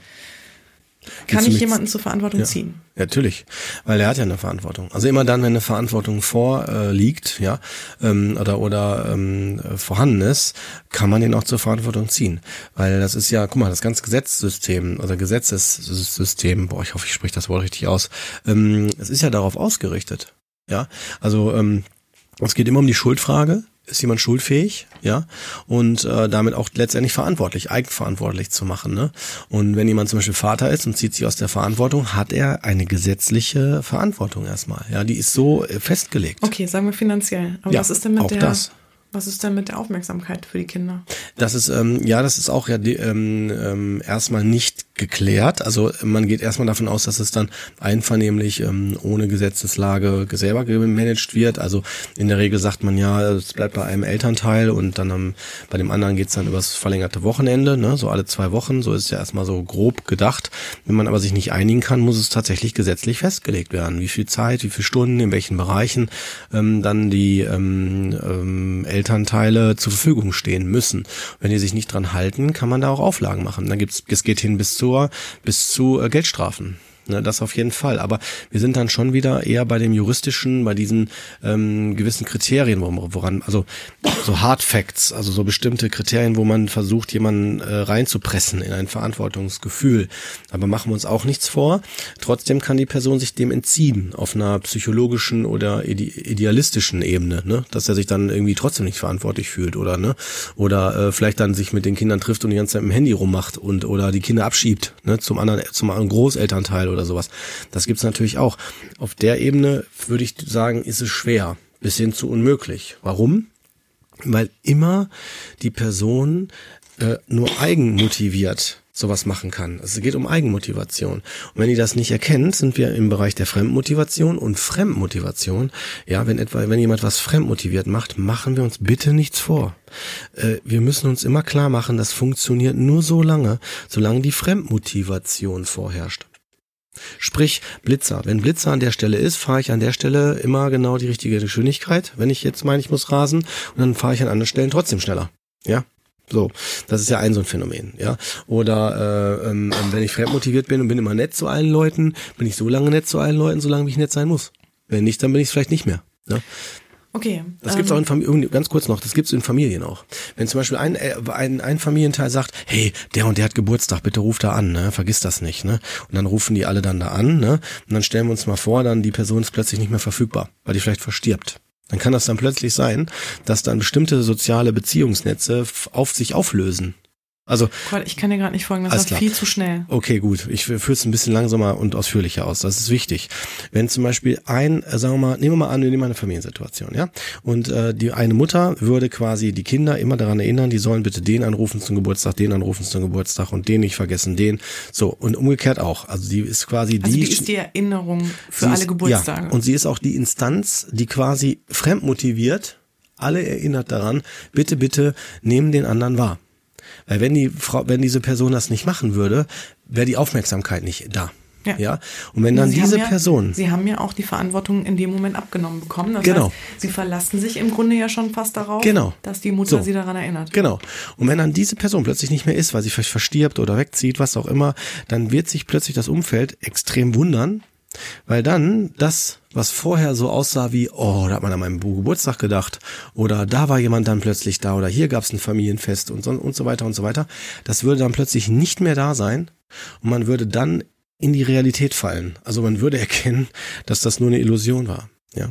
Kann ich jemanden zur Verantwortung ja, ziehen? Ja, natürlich, weil er hat ja eine Verantwortung. Also immer dann, wenn eine Verantwortung vorliegt, äh, ja, ähm, oder oder ähm, vorhanden ist, kann man den auch zur Verantwortung ziehen, weil das ist ja, guck mal, das ganze Gesetzessystem oder Gesetzessystem, boah, ich hoffe, ich spreche das Wort richtig aus, ähm, es ist ja darauf ausgerichtet, ja, also ähm, es geht immer um die Schuldfrage, ist jemand schuldfähig, ja, und äh, damit auch letztendlich verantwortlich, eigenverantwortlich zu machen. Ne? Und wenn jemand zum Beispiel Vater ist und zieht sich aus der Verantwortung, hat er eine gesetzliche Verantwortung erstmal. Ja, die ist so äh, festgelegt. Okay, sagen wir finanziell. Aber ja, was ist denn mit auch der? Das. Was ist denn mit der Aufmerksamkeit für die Kinder? Das ist ähm, ja, das ist auch ja ähm, ähm, erstmal nicht geklärt. Also man geht erstmal davon aus, dass es dann einvernehmlich ähm, ohne Gesetzeslage selber gemanagt wird. Also in der Regel sagt man ja, es bleibt bei einem Elternteil und dann ähm, bei dem anderen geht's dann übers verlängerte Wochenende, ne? so alle zwei Wochen. So ist ja erstmal so grob gedacht. Wenn man aber sich nicht einigen kann, muss es tatsächlich gesetzlich festgelegt werden. Wie viel Zeit, wie viele Stunden, in welchen Bereichen ähm, dann die ähm, ähm, Elternteile zur Verfügung stehen müssen. Wenn die sich nicht dran halten, kann man da auch Auflagen machen. Dann gibt's, es geht hin bis zur, bis zu äh, Geldstrafen. Ne, das auf jeden Fall. Aber wir sind dann schon wieder eher bei dem juristischen, bei diesen ähm, gewissen Kriterien, woran, also so Hard Facts, also so bestimmte Kriterien, wo man versucht, jemanden äh, reinzupressen in ein Verantwortungsgefühl. Aber machen wir uns auch nichts vor. Trotzdem kann die Person sich dem entziehen auf einer psychologischen oder ide idealistischen Ebene, ne? dass er sich dann irgendwie trotzdem nicht verantwortlich fühlt oder ne oder äh, vielleicht dann sich mit den Kindern trifft und die ganze Zeit im Handy rummacht und oder die Kinder abschiebt ne? zum anderen zum anderen Großelternteil oder sowas. Das gibt's natürlich auch. Auf der Ebene würde ich sagen, ist es schwer bis hin zu unmöglich. Warum? Weil immer die Person äh, nur eigenmotiviert sowas machen kann. Also es geht um Eigenmotivation. Und wenn ihr das nicht erkennt, sind wir im Bereich der Fremdmotivation und Fremdmotivation. Ja, wenn etwa, wenn jemand was fremdmotiviert macht, machen wir uns bitte nichts vor. Äh, wir müssen uns immer klar machen, das funktioniert nur so lange, solange die Fremdmotivation vorherrscht. Sprich Blitzer. Wenn Blitzer an der Stelle ist, fahre ich an der Stelle immer genau die richtige Geschwindigkeit. Wenn ich jetzt meine, ich muss rasen, und dann fahre ich an anderen Stellen trotzdem schneller. Ja, so, das ist ja ein so ein Phänomen, ja. Oder äh, ähm, wenn ich fremdmotiviert bin und bin immer nett zu allen Leuten, bin ich so lange nett zu allen Leuten, solange ich nett sein muss. Wenn nicht, dann bin ich es vielleicht nicht mehr. Ja? Okay. Das gibt's auch in Familien, ganz kurz noch, das gibt's in Familien auch. Wenn zum Beispiel ein, äh, ein, ein Familienteil sagt, hey, der und der hat Geburtstag, bitte ruf da an, ne? vergiss das nicht. Ne? Und dann rufen die alle dann da an, ne? Und dann stellen wir uns mal vor, dann die Person ist plötzlich nicht mehr verfügbar, weil die vielleicht verstirbt. Dann kann das dann plötzlich sein, dass dann bestimmte soziale Beziehungsnetze auf sich auflösen. Also Gott, ich kann dir gerade nicht folgen, das war viel zu schnell. Okay, gut. Ich führe es ein bisschen langsamer und ausführlicher aus. Das ist wichtig. Wenn zum Beispiel ein, äh, sagen wir mal, nehmen wir mal an, wir nehmen eine Familiensituation, ja, und äh, die eine Mutter würde quasi die Kinder immer daran erinnern, die sollen bitte den anrufen zum Geburtstag, den anrufen zum Geburtstag und den nicht vergessen, den. So und umgekehrt auch. Also die ist quasi also die. die ist die Erinnerung für alle ist, Geburtstage. Ja, und sie ist auch die Instanz, die quasi fremdmotiviert alle erinnert daran, bitte, bitte nehmen den anderen wahr. Weil wenn die Frau, wenn diese Person das nicht machen würde, wäre die Aufmerksamkeit nicht da. Ja. ja. Und wenn dann Sie diese ja, Person. Sie haben ja auch die Verantwortung in dem Moment abgenommen bekommen. Das genau. Heißt, Sie verlassen sich im Grunde ja schon fast darauf, genau. dass die Mutter so. Sie daran erinnert. Genau. Und wenn dann diese Person plötzlich nicht mehr ist, weil sie vielleicht verstirbt oder wegzieht, was auch immer, dann wird sich plötzlich das Umfeld extrem wundern, weil dann das, was vorher so aussah wie, oh, da hat man an meinem Geburtstag gedacht, oder da war jemand dann plötzlich da, oder hier gab es ein Familienfest und so, und so weiter und so weiter, das würde dann plötzlich nicht mehr da sein und man würde dann in die Realität fallen. Also man würde erkennen, dass das nur eine Illusion war. Ja.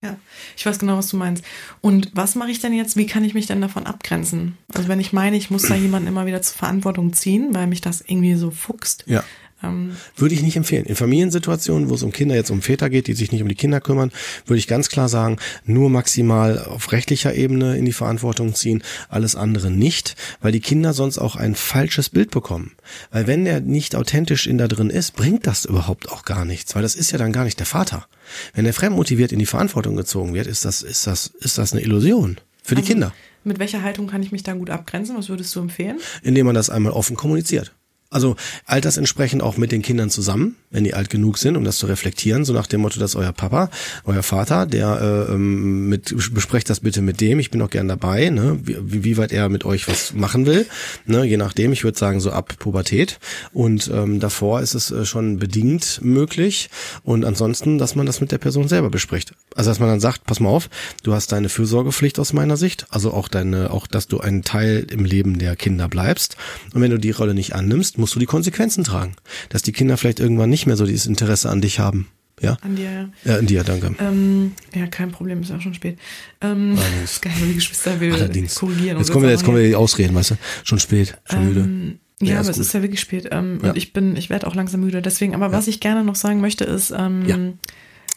Ja, ich weiß genau, was du meinst. Und was mache ich denn jetzt? Wie kann ich mich denn davon abgrenzen? Also wenn ich meine, ich muss da jemanden immer wieder zur Verantwortung ziehen, weil mich das irgendwie so fuchst. Ja. Ähm, würde ich nicht empfehlen. In Familiensituationen, wo es um Kinder jetzt um Väter geht, die sich nicht um die Kinder kümmern, würde ich ganz klar sagen, nur maximal auf rechtlicher Ebene in die Verantwortung ziehen, alles andere nicht, weil die Kinder sonst auch ein falsches Bild bekommen. Weil wenn der nicht authentisch in da drin ist, bringt das überhaupt auch gar nichts, weil das ist ja dann gar nicht der Vater. Wenn er fremdmotiviert in die Verantwortung gezogen wird, ist das, ist das, ist das eine Illusion für die also, Kinder. Mit welcher Haltung kann ich mich da gut abgrenzen? Was würdest du empfehlen? Indem man das einmal offen kommuniziert. Also altersentsprechend auch mit den Kindern zusammen, wenn die alt genug sind, um das zu reflektieren, so nach dem Motto, dass euer Papa, euer Vater, der äh, ähm, mit besprecht das bitte mit dem, ich bin auch gern dabei, ne, wie, wie weit er mit euch was machen will, ne, je nachdem, ich würde sagen so ab Pubertät. Und ähm, davor ist es äh, schon bedingt möglich. Und ansonsten, dass man das mit der Person selber bespricht. Also dass man dann sagt, pass mal auf, du hast deine Fürsorgepflicht aus meiner Sicht, also auch deine, auch dass du ein Teil im Leben der Kinder bleibst. Und wenn du die Rolle nicht annimmst musst du die Konsequenzen tragen. Dass die Kinder vielleicht irgendwann nicht mehr so dieses Interesse an dich haben. Ja? An dir, ja. Ja, an dir, danke. Ähm, ja, kein Problem, ist auch schon spät. Ähm, Allerdings. ist geil, die Geschwister will Allerdings. korrigieren. Jetzt kommen wir, jetzt kommen wir die Ausreden, weißt du? Schon spät, schon müde. Ähm, ja, Ja, ist aber es gut. ist ja wirklich spät. Ähm, Ja. Und ich bin, ich werde auch langsam müde. Deswegen, aber was ich gerne noch sagen möchte, ist, ähm, Ja.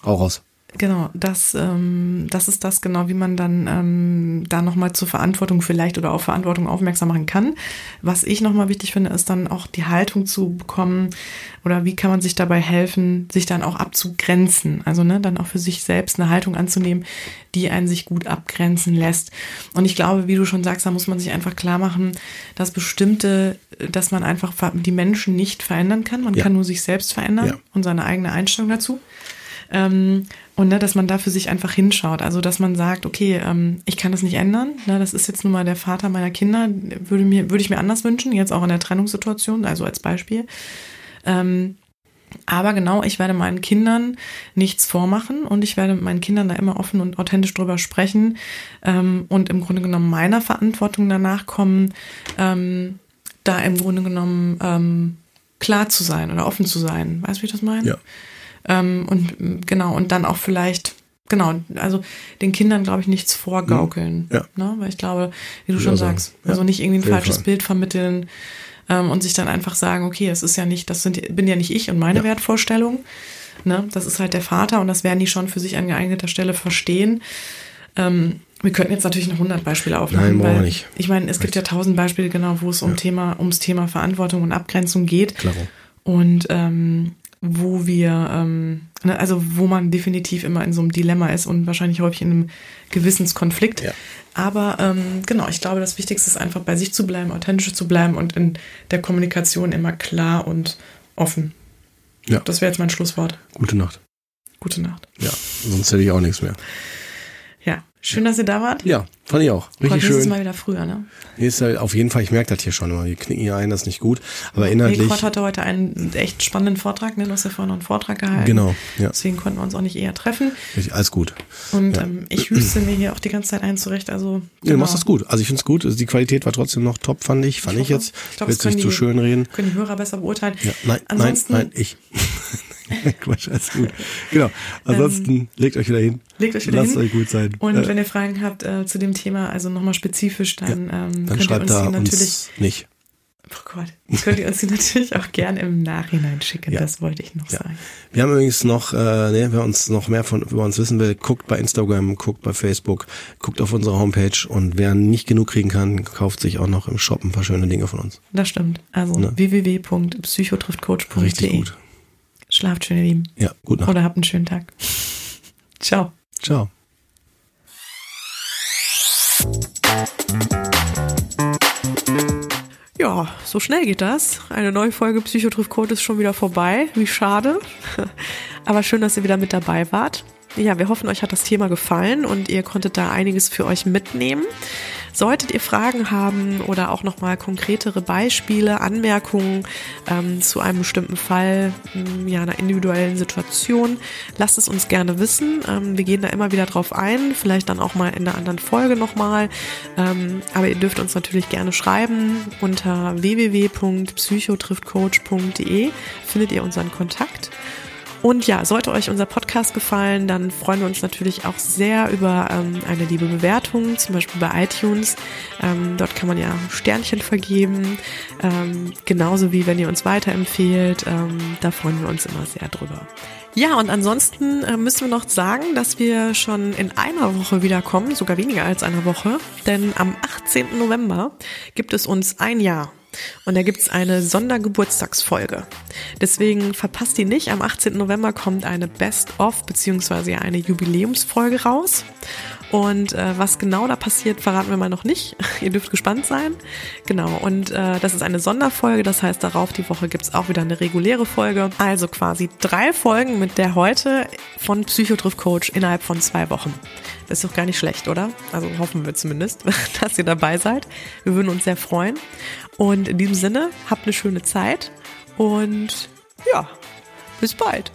Hau raus. Genau, das, ähm, das ist das genau, wie man dann ähm, da nochmal zur Verantwortung vielleicht oder auf Verantwortung aufmerksam machen kann. Was ich nochmal wichtig finde, ist dann auch die Haltung zu bekommen oder wie kann man sich dabei helfen, sich dann auch abzugrenzen. Also ne, dann auch für sich selbst eine Haltung anzunehmen, die einen sich gut abgrenzen lässt. Und ich glaube, wie du schon sagst, da muss man sich einfach klar machen, dass bestimmte, dass man einfach die Menschen nicht verändern kann. Man Ja. kann nur sich selbst verändern Ja. und seine eigene Einstellung dazu. Ähm, und ne, dass man da für sich einfach hinschaut. Also dass man sagt, okay, ähm, ich kann das nicht ändern. Ne, das ist jetzt nun mal der Vater meiner Kinder. Würde mir, würde ich mir anders wünschen, jetzt auch in der Trennungssituation, also als Beispiel. Ähm, Aber genau, ich werde meinen Kindern nichts vormachen und ich werde mit meinen Kindern da immer offen und authentisch drüber sprechen ähm, und im Grunde genommen meiner Verantwortung danach kommen, ähm, da im Grunde genommen ähm, klar zu sein oder offen zu sein. Weißt du, wie ich das meine? Ja. Ähm, und genau, und dann auch vielleicht, genau, also den Kindern, glaube ich, nichts vorgaukeln. Ja. Ne? Weil ich glaube, wie du schon sagen. sagst, Ja, also nicht irgendwie ein falsches Fall. Bild vermitteln ähm, und sich dann einfach sagen, okay, es ist ja nicht, das sind, bin ja nicht ich und meine Ja. Wertvorstellungen. Ne? Das ist halt der Vater und das werden die schon für sich an geeigneter Stelle verstehen. Ähm, wir könnten jetzt natürlich noch 100 Beispiele aufmachen. Nein, brauchen wir weil nicht. Ich meine, es gibt ja tausend Beispiele, genau, wo es um Thema, ums Thema Verantwortung und Abgrenzung geht. Klaro. Und ähm, wo wir, ähm, ne, also wo man definitiv immer in so einem Dilemma ist und wahrscheinlich häufig in einem Gewissenskonflikt. Ja. Aber ähm, genau, ich glaube, das Wichtigste ist einfach bei sich zu bleiben, authentisch zu bleiben und in der Kommunikation immer klar und offen. Ja. Das wäre jetzt mein Schlusswort. Gute Nacht. Gute Nacht. Ja, sonst hätte ich auch nichts mehr. Schön, dass ihr da wart. Ja, fand ich auch. Gott, Richtig nächstes schön. Mal wieder früher, ne? Ist halt auf jeden Fall, ich merke das hier schon immer. Wir knicken hier ein, das ist nicht gut. Aber inhaltlich. Kurt hatte heute einen echt spannenden Vortrag, ne? Du hast ja vorhin noch einen Vortrag gehalten. Genau, ja. Deswegen konnten wir uns auch nicht eher treffen. richtig, alles gut. Und Ja. ähm, ich wüsste mir hier auch die ganze Zeit ein zurecht. Also, Ja, du genau. machst das gut. Also ich finde es gut. Also die Qualität war trotzdem noch top, fand ich. Fand ich, jetzt. Ich Ich glaub, will das jetzt nicht zu schön reden. Können die Hörer besser beurteilen. Ja, nein, Ansonsten- nein, nein, ich. Quatsch, alles gut. Genau. Ansonsten legt euch wieder hin. Legt euch wieder Lasst hin. euch gut sein. Und Äh, wenn ihr Fragen habt äh, zu dem Thema, also nochmal spezifisch, dann, ähm, dann könnt ihr schreibt uns da natürlich, uns nicht. oh Gott, könnt ihr uns die natürlich auch gern im Nachhinein schicken. Ja. Das wollte ich noch Ja. sagen. Wir haben übrigens noch, äh, ne, wer uns noch mehr von über uns wissen will, guckt bei Instagram, guckt bei Facebook, guckt auf unsere Homepage und wer nicht genug kriegen kann, kauft sich auch noch im Shop ein paar schöne Dinge von uns. Das stimmt. Also Ne? www.psychotriftcoach.de. Richtig gut. Schlaft schön, ihr Lieben. Ja, gut Nacht. Oder habt einen schönen Tag. Ciao. Ciao. Ja, so schnell geht das. Eine neue Folge Psychotriff Code ist schon wieder vorbei. Wie schade. Aber schön, dass ihr wieder mit dabei wart. Ja, wir hoffen, euch hat das Thema gefallen und ihr konntet da einiges für euch mitnehmen. Solltet ihr Fragen haben oder auch nochmal konkretere Beispiele, Anmerkungen ähm, zu einem bestimmten Fall, mh, ja, einer individuellen Situation, lasst es uns gerne wissen. Ähm, wir gehen da immer wieder drauf ein, vielleicht dann auch mal in einer anderen Folge nochmal. Ähm, aber ihr dürft uns natürlich gerne schreiben. Unter www.psychotriftcoach.de findet ihr unseren Kontakt. Und ja, sollte euch unser Podcast gefallen, dann freuen wir uns natürlich auch sehr über ähm, eine liebe Bewertung, zum Beispiel bei iTunes. Ähm, dort kann man ja Sternchen vergeben, ähm, genauso wie wenn ihr uns weiterempfehlt. Ähm, da freuen wir uns immer sehr drüber. Ja, und ansonsten äh, müssen wir noch sagen, dass wir schon in einer Woche wiederkommen, sogar weniger als einer Woche, denn am 18. November gibt es uns ein Jahr. Und da gibt's eine Sondergeburtstagsfolge. Deswegen verpasst die nicht. Am 18. November kommt eine Best-of beziehungsweise eine Jubiläumsfolge raus. Und äh, was genau da passiert, verraten wir mal noch nicht. Ihr dürft gespannt sein. Genau, und äh, das ist eine Sonderfolge. Das heißt, darauf die Woche gibt's auch wieder eine reguläre Folge. Also quasi drei Folgen mit der heute von Psychotriff Coach innerhalb von zwei Wochen. Das ist doch gar nicht schlecht, oder? Also hoffen wir zumindest, dass ihr dabei seid. Wir würden uns sehr freuen. Und in diesem Sinne, habt eine schöne Zeit und ja, bis bald.